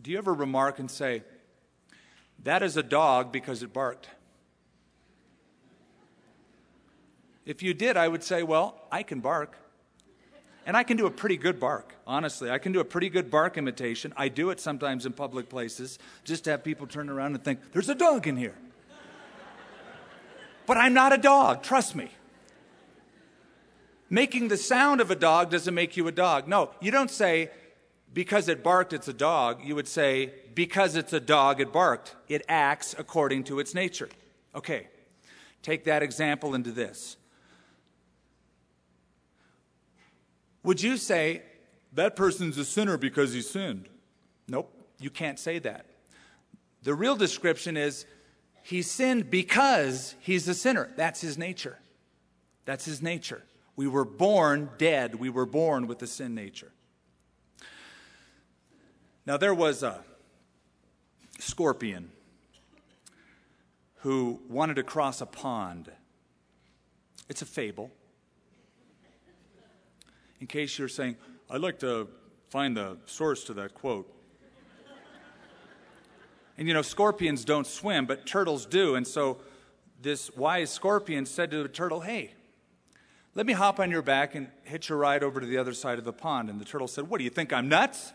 [SPEAKER 1] do you ever remark and say, That is a dog because it barked? If you did, I would say, Well, I can bark. And I can do a pretty good bark, honestly. I can do a pretty good bark imitation. I do it sometimes in public places just to have people turn around and think, there's a dog in here. but I'm not a dog, trust me. Making the sound of a dog doesn't make you a dog. No, you don't say, because it barked, it's a dog. You would say, because it's a dog, it barked. It acts according to its nature. Okay, take that example into this. Would you say, that person's a sinner because he sinned? Nope, you can't say that. The real description is, he sinned because he's a sinner. That's his nature. That's his nature. We were born dead. We were born with the sin nature. Now, there was a scorpion who wanted to cross a pond. It's a fable in case you're saying, I'd like to find the source to that quote. and you know, scorpions don't swim, but turtles do. And so this wise scorpion said to the turtle, Hey, let me hop on your back and hitch a ride over to the other side of the pond. And the turtle said, What do you think? I'm nuts?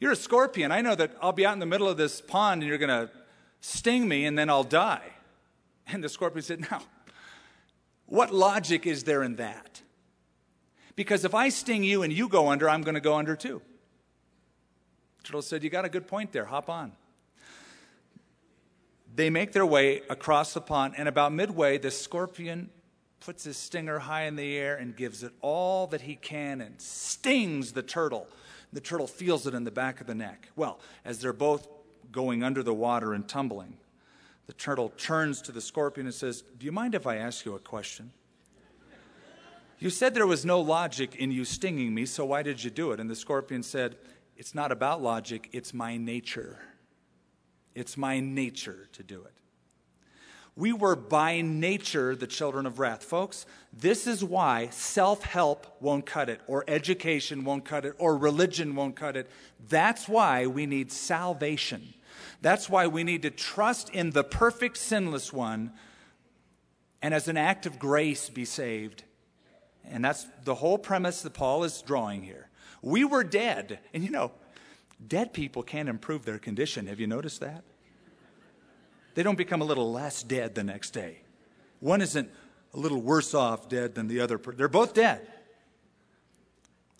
[SPEAKER 1] You're a scorpion. I know that I'll be out in the middle of this pond and you're going to sting me and then I'll die. And the scorpion said, Now, what logic is there in that? Because if I sting you and you go under, I'm going to go under too. The Turtle said, You got a good point there. Hop on. They make their way across the pond, and about midway, the scorpion puts his stinger high in the air and gives it all that he can and stings the turtle. The turtle feels it in the back of the neck. Well, as they're both going under the water and tumbling, the turtle turns to the scorpion and says, Do you mind if I ask you a question? You said there was no logic in you stinging me, so why did you do it? And the scorpion said, It's not about logic, it's my nature. It's my nature to do it. We were by nature the children of wrath. Folks, this is why self help won't cut it, or education won't cut it, or religion won't cut it. That's why we need salvation. That's why we need to trust in the perfect, sinless one, and as an act of grace, be saved and that's the whole premise that Paul is drawing here. We were dead. And you know, dead people can't improve their condition. Have you noticed that? They don't become a little less dead the next day. One isn't a little worse off dead than the other. They're both dead.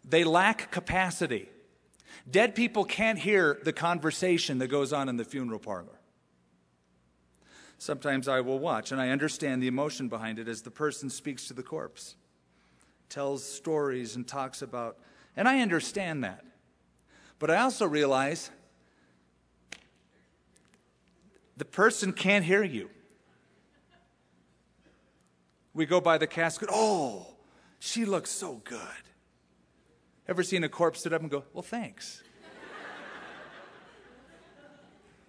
[SPEAKER 1] They lack capacity. Dead people can't hear the conversation that goes on in the funeral parlor. Sometimes I will watch and I understand the emotion behind it as the person speaks to the corpse tells stories and talks about, and I understand that. But I also realize the person can't hear you. We go by the casket. Oh, she looks so good. Ever seen a corpse sit up and go, Well, thanks?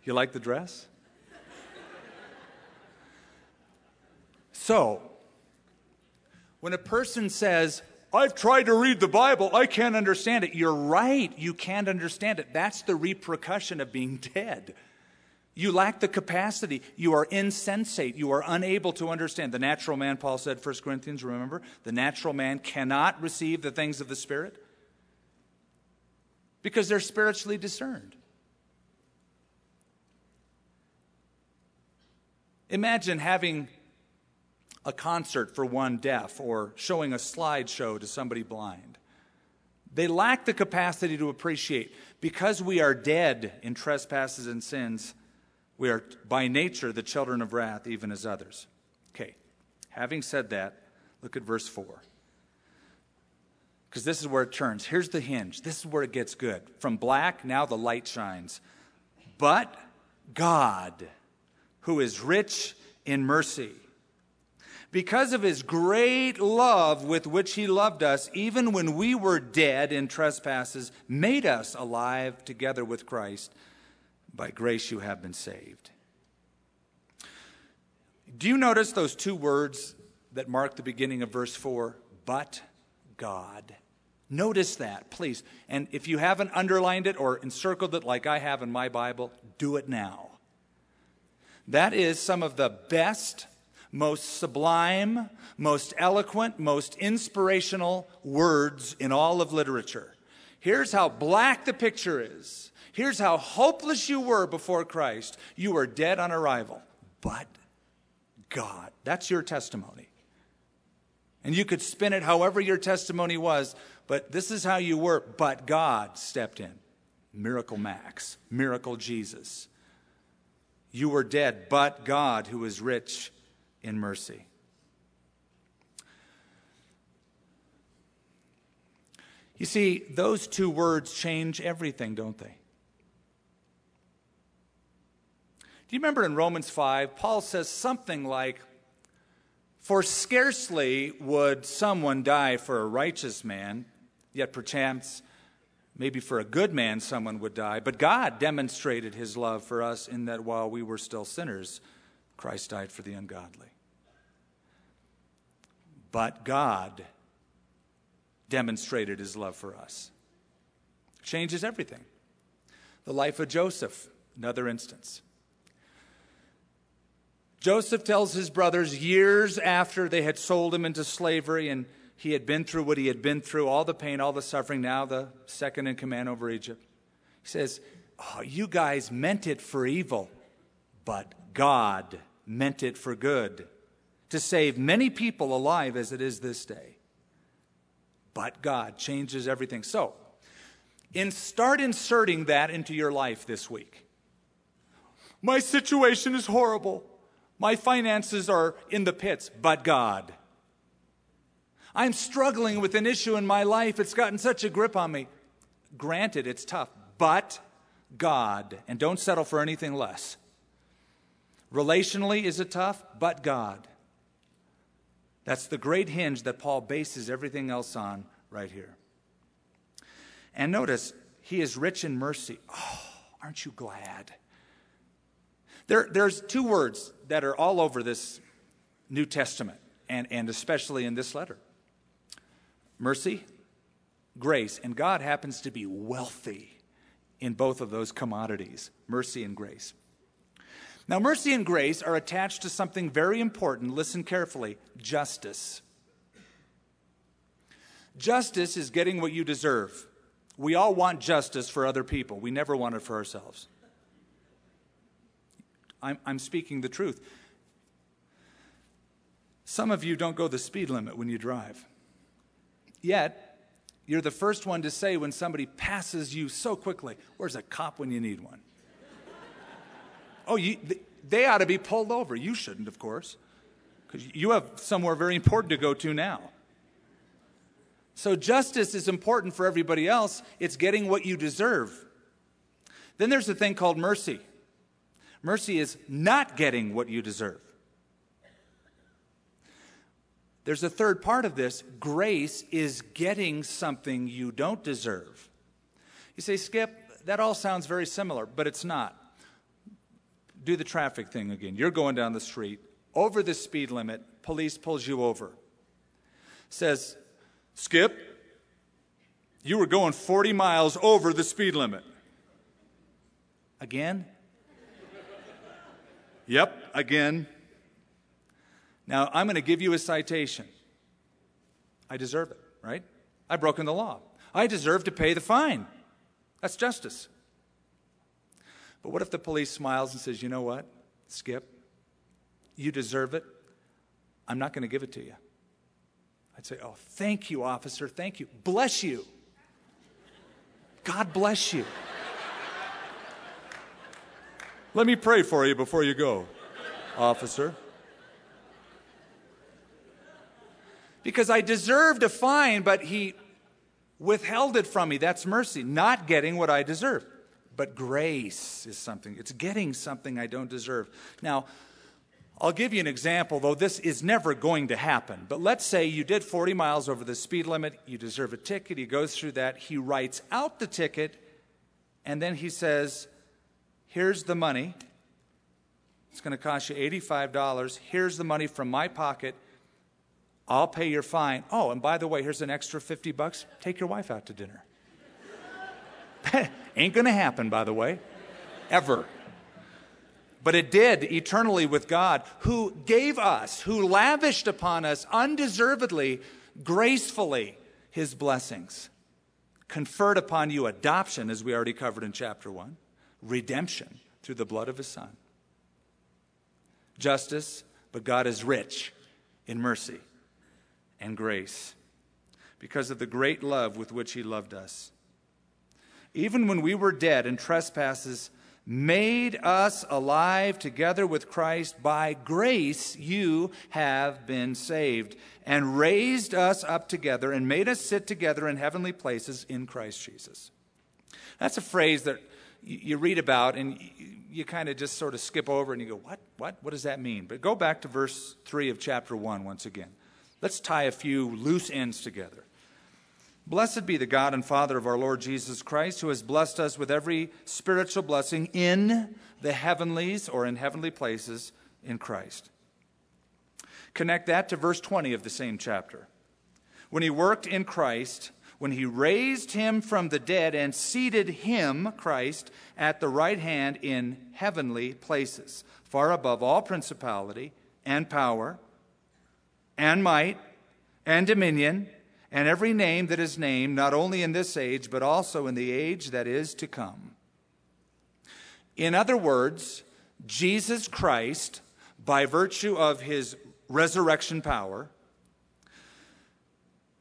[SPEAKER 1] you like the dress? So, when a person says, I've tried to read the Bible, I can't understand it, you're right, you can't understand it. That's the repercussion of being dead. You lack the capacity. You are insensate. You are unable to understand. The natural man, Paul said, 1 Corinthians, remember? The natural man cannot receive the things of the Spirit because they're spiritually discerned. Imagine having a concert for one deaf or showing a slideshow to somebody blind. They lack the capacity to appreciate. Because we are dead in trespasses and sins, we are by nature the children of wrath, even as others. Okay, having said that, look at verse 4. Because this is where it turns. Here's the hinge. This is where it gets good. From black, now the light shines. But God, who is rich in mercy, because of his great love with which he loved us, even when we were dead in trespasses, made us alive together with Christ. By grace you have been saved. Do you notice those two words that mark the beginning of verse 4? But God. Notice that, please. And if you haven't underlined it or encircled it like I have in my Bible, do it now. That is some of the best, most sublime, most eloquent, most inspirational words in all of literature. Here's how black the picture is Here's how hopeless you were before Christ. You were dead on arrival. But God, that's your testimony. And you could spin it however your testimony was, but this is how you were. But God stepped in. Miracle Max, Miracle Jesus. You were dead, but God, who is rich in mercy. You see, those two words change everything, don't they? Do you remember in Romans 5, Paul says something like, For scarcely would someone die for a righteous man, yet perchance maybe for a good man someone would die. But God demonstrated his love for us in that while we were still sinners, Christ died for the ungodly. But God demonstrated his love for us. Changes everything. The life of Joseph, another instance. Joseph tells his brothers years after they had sold him into slavery and he had been through what he had been through, all the pain, all the suffering, now the second in command over Egypt. He says, oh, You guys meant it for evil, but God meant it for good to save many people alive as it is this day. But God changes everything. So, in, start inserting that into your life this week. My situation is horrible. My finances are in the pits, but God. I'm struggling with an issue in my life. It's gotten such a grip on me. Granted, it's tough, but God. And don't settle for anything less. Relationally, is it tough? But God. That's the great hinge that Paul bases everything else on right here. And notice, he is rich in mercy. Oh, aren't you glad? There, there's two words that are all over this New Testament, and, and especially in this letter mercy, grace. And God happens to be wealthy in both of those commodities mercy and grace. Now, mercy and grace are attached to something very important. Listen carefully justice. Justice is getting what you deserve. We all want justice for other people, we never want it for ourselves. I'm, I'm speaking the truth. Some of you don't go the speed limit when you drive. Yet, you're the first one to say when somebody passes you so quickly, Where's a cop when you need one? Oh, you, they ought to be pulled over. You shouldn't, of course, because you have somewhere very important to go to now. So, justice is important for everybody else, it's getting what you deserve. Then there's a thing called mercy. Mercy is not getting what you deserve. there's a third part of this grace is getting something you don't deserve. You say, Skip, that all sounds very similar, but it's not. Do the traffic thing again. You're going down the street, over the speed limit, police pulls you over. Says, Skip, you were going 40 miles over the speed limit. Again? yep, again. Now, I'm going to give you a citation. I deserve it, right? I've broken the law. I deserve to pay the fine. That's justice. But what if the police smiles and says, you know what, Skip, you deserve it. I'm not going to give it to you. I'd say, oh, thank you, officer. Thank you. Bless you. God bless you. Let me pray for you before you go, officer. Because I deserved a fine, but he withheld it from me. That's mercy, not getting what I deserve. But grace is something, it's getting something I don't deserve. Now, I'll give you an example, though this is never going to happen. But let's say you did 40 miles over the speed limit, you deserve a ticket, he goes through that, he writes out the ticket, and then he says, Here's the money. It's going to cost you $85. Here's the money from my pocket. I'll pay your fine. Oh, and by the way, here's an extra 50 bucks. Take your wife out to dinner. [laughs] Ain't going to happen, by the way, ever. But it did eternally with God, who gave us, who lavished upon us undeservedly, gracefully, his blessings. Conferred upon you adoption, as we already covered in chapter 1, redemption through the blood of his Son. Justice, but God is rich in mercy and grace because of the great love with which he loved us. Even when we were dead in trespasses, made us alive together with Christ. By grace you have been saved, and raised us up together and made us sit together in heavenly places in Christ Jesus. That's a phrase that you read about and you kind of just sort of skip over and you go, What? What? What does that mean? But go back to verse 3 of chapter 1 once again. Let's tie a few loose ends together. Blessed be the God and Father of our Lord Jesus Christ, who has blessed us with every spiritual blessing in the heavenlies or in heavenly places in Christ. Connect that to verse 20 of the same chapter. When he worked in Christ, when he raised him from the dead and seated him, Christ, at the right hand in heavenly places, far above all principality and power and might and dominion and every name that is named, not only in this age, but also in the age that is to come. In other words, Jesus Christ, by virtue of his resurrection power,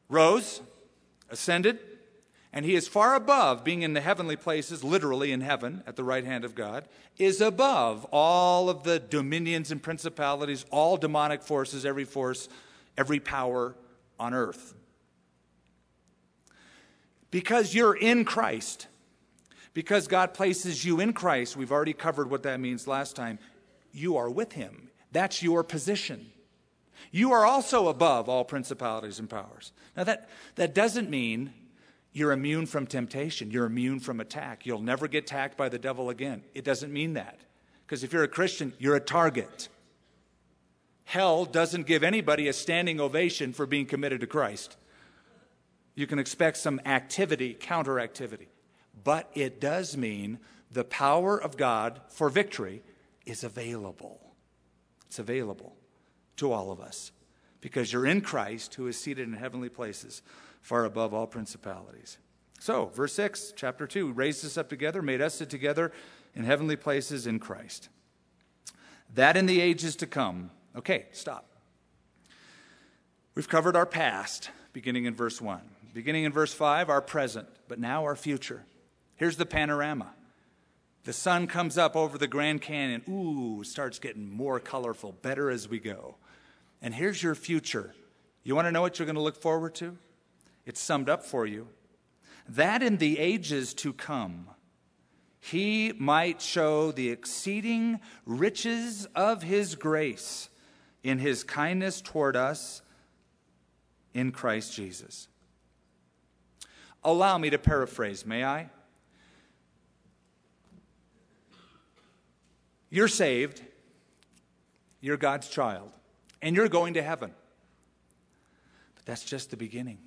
[SPEAKER 1] rose, ascended, and he is far above being in the heavenly places, literally in heaven at the right hand of God, is above all of the dominions and principalities, all demonic forces, every force every power on earth. Because you're in Christ, because God places you in Christ, we've already covered what that means last time, you are with Him. That's your position. You are also above all principalities and powers. Now, that, that doesn't mean you're immune from temptation, you're immune from attack. You'll never get attacked by the devil again. It doesn't mean that. Because if you're a Christian, you're a target. Hell doesn't give anybody a standing ovation for being committed to Christ. You can expect some activity, counteractivity. But it does mean the power of God for victory is available. It's available to all of us because you're in Christ who is seated in heavenly places far above all principalities. So, verse 6, chapter 2, raised us up together, made us sit together in heavenly places in Christ. That in the ages to come Okay, stop. We've covered our past, beginning in verse 1. Beginning in verse 5, our present, but now our future. Here's the panorama. The sun comes up over the Grand Canyon. Ooh, starts getting more colorful, better as we go. And here's your future. You want to know what you're going to look forward to? It's summed up for you. That in the ages to come, he might show the exceeding riches of his grace in his kindness toward us in Christ Jesus. Allow me to paraphrase, may I? You're saved, you're God's child, and you're going to heaven. But that's just the beginning.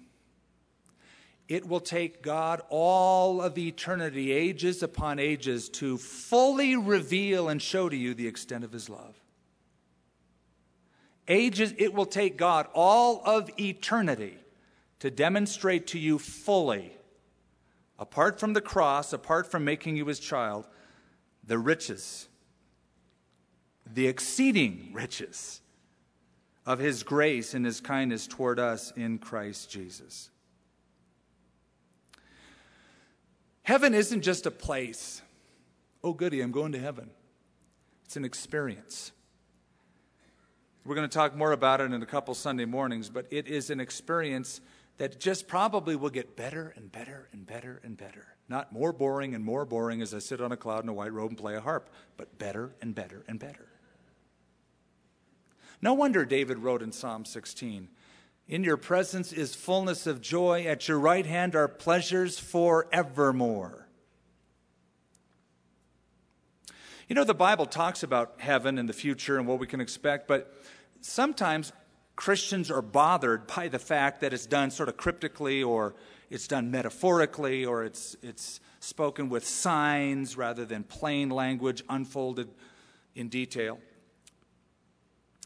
[SPEAKER 1] It will take God all of eternity, ages upon ages, to fully reveal and show to you the extent of His love. Ages, it will take God all of eternity to demonstrate to you fully, apart from the cross, apart from making you His child, the riches, the exceeding riches of His grace and His kindness toward us in Christ Jesus. Heaven isn't just a place. Oh, goody, I'm going to heaven. It's an experience. We're going to talk more about it in a couple Sunday mornings, but it is an experience that just probably will get better and better and better and better. Not more boring and more boring as I sit on a cloud in a white robe and play a harp, but better and better and better. No wonder David wrote in Psalm 16 in your presence is fullness of joy. At your right hand are pleasures forevermore. You know, the Bible talks about heaven and the future and what we can expect, but sometimes Christians are bothered by the fact that it's done sort of cryptically or it's done metaphorically or it's, it's spoken with signs rather than plain language unfolded in detail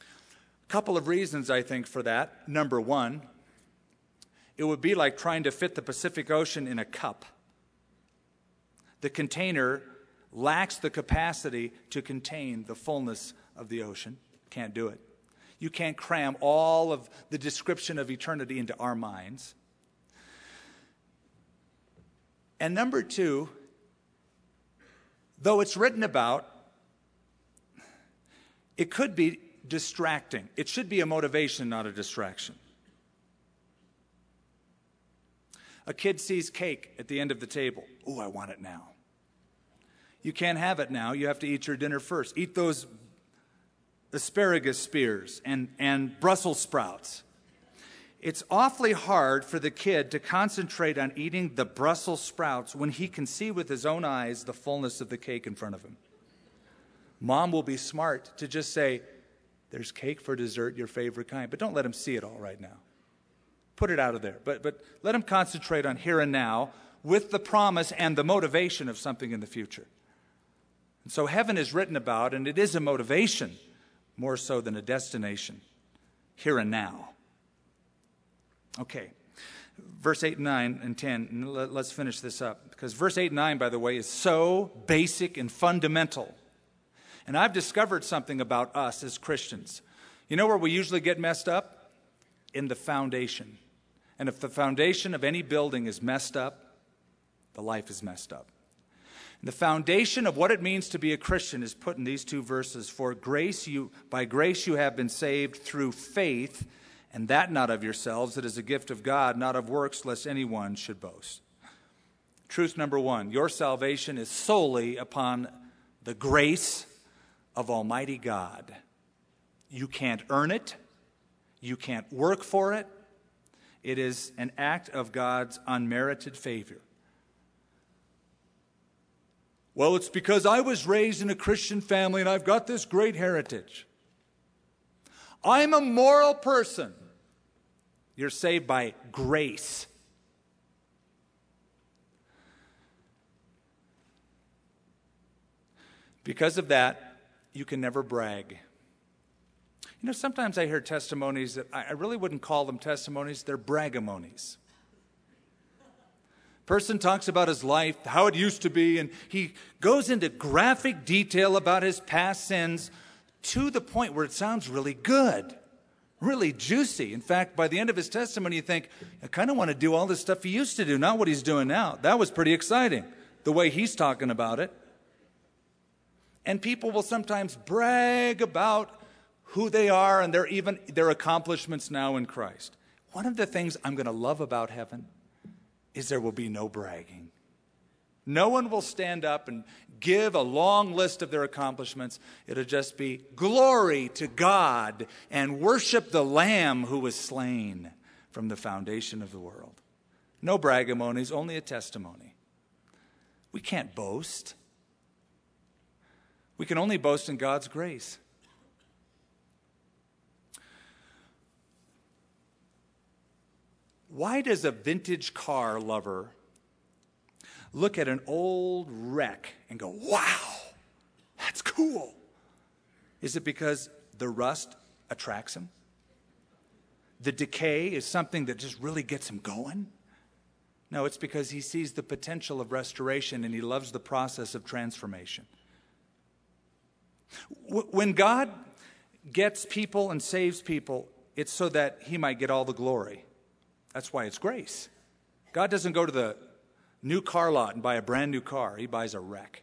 [SPEAKER 1] A couple of reasons, I think, for that. Number one, it would be like trying to fit the Pacific Ocean in a cup. The container lacks the capacity to contain the fullness of the ocean. Can't do it. You can't cram all of the description of eternity into our minds. And number two, though it's written about, it could be distracting. It should be a motivation, not a distraction. A kid sees cake at the end of the table. Oh, I want it now. You can't have it now. You have to eat your dinner first. Eat those asparagus spears and, and Brussels sprouts. It's awfully hard for the kid to concentrate on eating the Brussels sprouts when he can see with his own eyes the fullness of the cake in front of him. Mom will be smart to just say, there's cake for dessert, your favorite kind. But don't let him see it all right now. Put it out of there. But, but let him concentrate on here and now with the promise and the motivation of something in the future. And so heaven is written about, and it is a motivation more so than a destination, here and now. Okay, verse 8 and 9 and 10, and let's finish this up. Because verse 8 and 9, by the way, is so basic and fundamental and I've discovered something about us as Christians. You know where we usually get messed up? In the foundation. And if the foundation of any building is messed up, the life is messed up. And the foundation of what it means to be a Christian is put in these two verses. For grace you by grace you have been saved through faith, and that not of yourselves, it is a gift of God, not of works, lest anyone should boast. Truth number one your salvation is solely upon the grace of Almighty God. You can't earn it, you can't work for it. It is an act of God's unmerited favor. Well, it's because I was raised in a Christian family and I've got this great heritage. I'm a moral person. You're saved by grace. Because of that, you can never brag. You know, sometimes I hear testimonies that I really wouldn't call them testimonies, they're bragamonies. Person talks about his life, how it used to be, and he goes into graphic detail about his past sins to the point where it sounds really good, really juicy. In fact, by the end of his testimony, you think, I kind of want to do all this stuff he used to do, not what he's doing now. That was pretty exciting, the way he's talking about it. And people will sometimes brag about who they are and their even their accomplishments now in Christ. One of the things I'm going to love about heaven is there will be no bragging. No one will stand up and give a long list of their accomplishments. It'll just be glory to God and worship the Lamb who was slain. from the foundation of the world. No bragamonies, only a testimony. We can't boast. We can only boast in God's grace. Why does a vintage car lover look at an old wreck and go, wow, that's cool? Is it because the rust attracts him? The decay is something that just really gets him going? No, it's because he sees the potential of restoration and he loves the process of transformation. When God gets people and saves people, it's so that he might get all the glory. That's why it's grace. God doesn't go to the new car lot and buy a brand new car, he buys a wreck.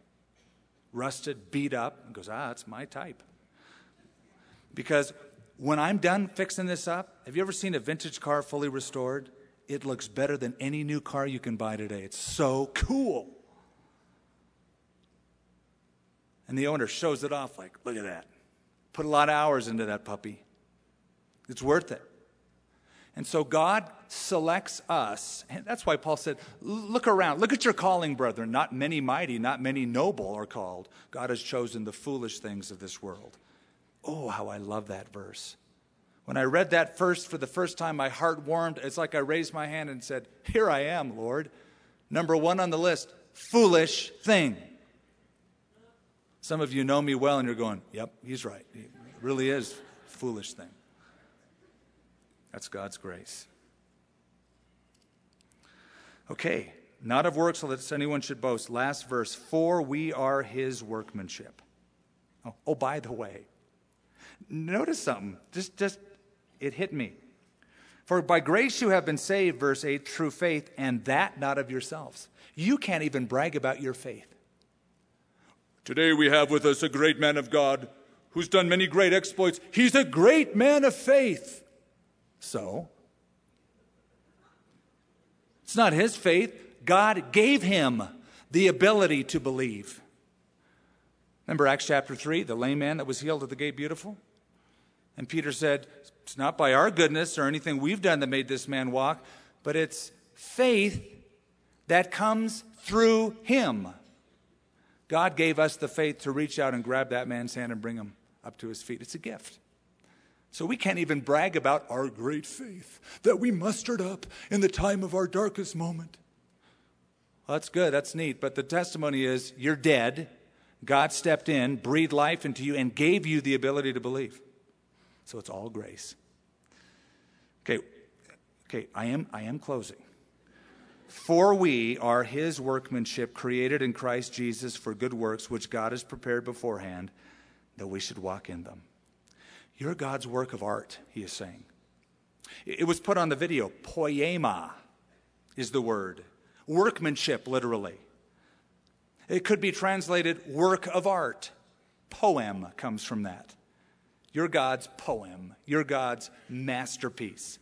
[SPEAKER 1] Rusted, beat up, and goes, ah, it's my type. Because when I'm done fixing this up, have you ever seen a vintage car fully restored? it looks better than any new car you can buy today. It's so cool. And the owner shows it off like, look at that. Put a lot of hours into that puppy. It's worth it. And so God selects us. And that's why Paul said, Look around. Look at your calling, brethren. Not many mighty, not many noble are called. God has chosen the foolish things of this world. Oh, how I love that verse. When I read that first for the first time, my heart warmed. It's like I raised my hand and said, Here I am, Lord. Number one on the list foolish thing. Some of you know me well and you're going, Yep, he's right. He really is foolish thing. That's God's grace. Okay, not of works, so lest anyone should boast. Last verse, for we are his workmanship. Oh, oh by the way, notice something. Just, just it hit me. For by grace you have been saved, verse 8, through faith, and that not of yourselves. You can't even brag about your faith. Today we have with us a great man of God who's done many great exploits. He's a great man of faith. So, it's not his faith. God gave him the ability to believe. Remember Acts chapter 3, the lame man that was healed at the gate beautiful? And Peter said, It's not by our goodness or anything we've done that made this man walk, but it's faith that comes through him. God gave us the faith to reach out and grab that man's hand and bring him up to his feet. It's a gift. So we can't even brag about our great faith that we mustered up in the time of our darkest moment. Well, that's good, that's neat, but the testimony is you're dead. God stepped in, breathed life into you, and gave you the ability to believe. So it's all grace. Okay, okay, I am I am closing. For we are his workmanship created in Christ Jesus for good works which God has prepared beforehand that we should walk in them. You're God's work of art, he is saying. It was put on the video. Poema is the word. Workmanship, literally. It could be translated work of art. Poem comes from that. You're God's poem, you're God's masterpiece.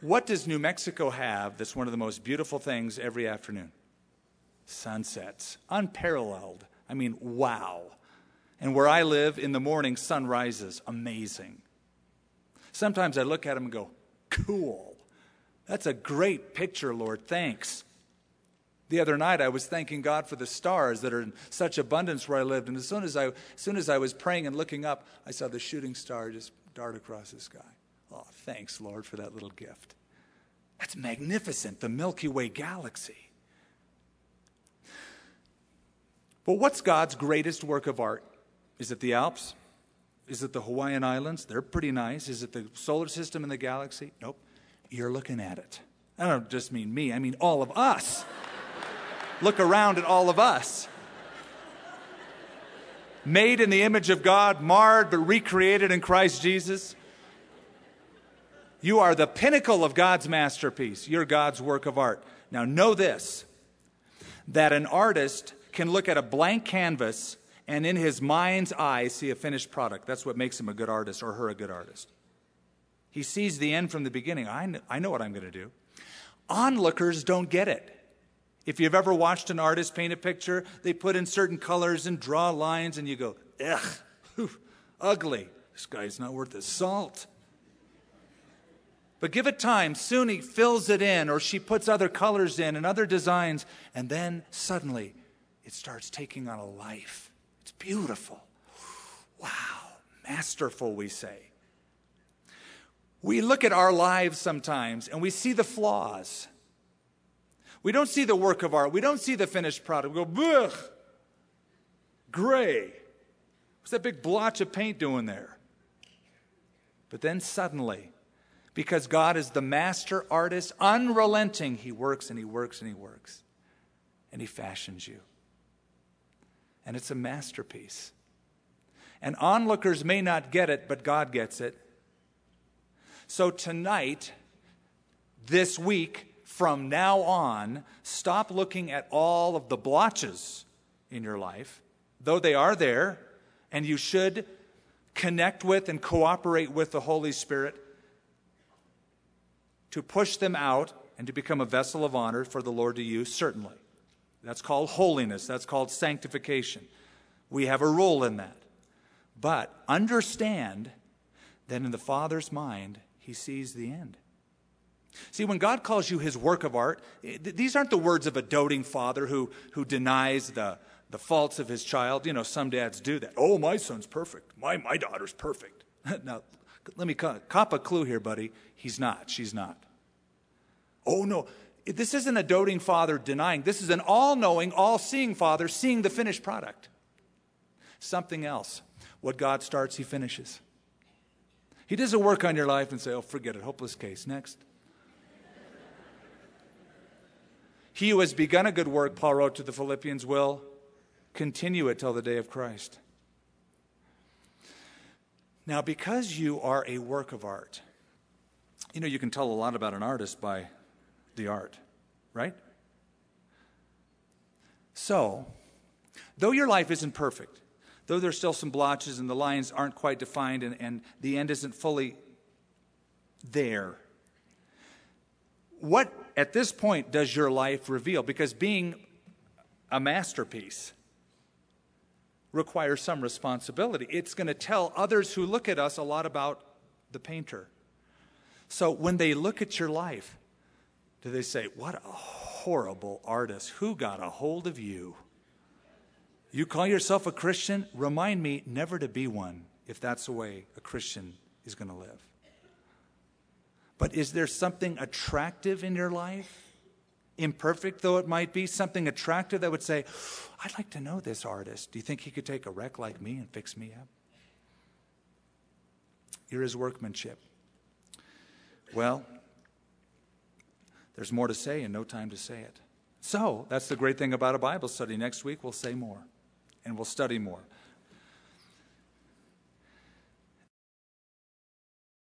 [SPEAKER 1] What does New Mexico have that's one of the most beautiful things every afternoon? Sunsets, unparalleled. I mean, wow. And where I live in the morning, sun rises. amazing. Sometimes I look at them and go, cool. That's a great picture, Lord. Thanks. The other night, I was thanking God for the stars that are in such abundance where I lived. And as soon as I, as soon as I was praying and looking up, I saw the shooting star just dart across the sky. Oh, thanks, Lord, for that little gift. That's magnificent, the Milky Way galaxy. But what's God's greatest work of art? Is it the Alps? Is it the Hawaiian Islands? They're pretty nice. Is it the solar system and the galaxy? Nope. You're looking at it. I don't just mean me, I mean all of us [laughs] look around at all of us. Made in the image of God, marred but recreated in Christ Jesus. You are the pinnacle of God's masterpiece. You're God's work of art. Now, know this that an artist can look at a blank canvas and in his mind's eye see a finished product. That's what makes him a good artist or her a good artist. He sees the end from the beginning. I know, I know what I'm going to do. Onlookers don't get it. If you've ever watched an artist paint a picture, they put in certain colors and draw lines, and you go, ugh, ugly. This guy's not worth the salt. But give it time. Soon he fills it in, or she puts other colors in and other designs, and then suddenly it starts taking on a life. Beautiful. Wow, masterful, we say. We look at our lives sometimes and we see the flaws. We don't see the work of art. We don't see the finished product. We go, ugh, gray. What's that big blotch of paint doing there? But then suddenly, because God is the master artist, unrelenting, He works and He works and He works. And He fashions you. And it's a masterpiece. And onlookers may not get it, but God gets it. So tonight, this week, from now on, stop looking at all of the blotches in your life, though they are there, and you should connect with and cooperate with the Holy Spirit to push them out and to become a vessel of honor for the Lord to use, certainly. That's called holiness, that's called sanctification. We have a role in that. But understand that in the Father's mind, He sees the end. See, when God calls you His work of art, these aren't the words of a doting father who, who denies the, the faults of his child. You know, some dads do that. Oh, my son's perfect. My, my daughter's perfect. [laughs] now, let me cop a clue here, buddy. He's not. She's not. Oh, no. This isn't a doting father denying. This is an all knowing, all seeing father seeing the finished product. Something else. What God starts, he finishes. He doesn't work on your life and say, oh, forget it, hopeless case. Next. he who has begun a good work, Paul wrote to the Philippians, will continue it till the day of Christ. Now, because you are a work of art, you know, you can tell a lot about an artist by the art, right? So, though your life isn't perfect, though there's still some blotches and the lines aren't quite defined and, and the end isn't fully there, what at this point does your life reveal? Because being a masterpiece requires some responsibility. It's going to tell others who look at us a lot about the painter. So when they look at your life, do they say, What a horrible artist. Who got a hold of you? You call yourself a Christian? Remind me never to be one if that's the way a Christian is going to live. But is there something attractive in your life? Imperfect though it might be, something attractive that would say, I'd like to know this artist. Do you think he could take a wreck like me and fix me up? You're his workmanship. Well, there's more to say and no time to say it. So, that's the great thing about a Bible study. Next week, we'll say more and we'll study more.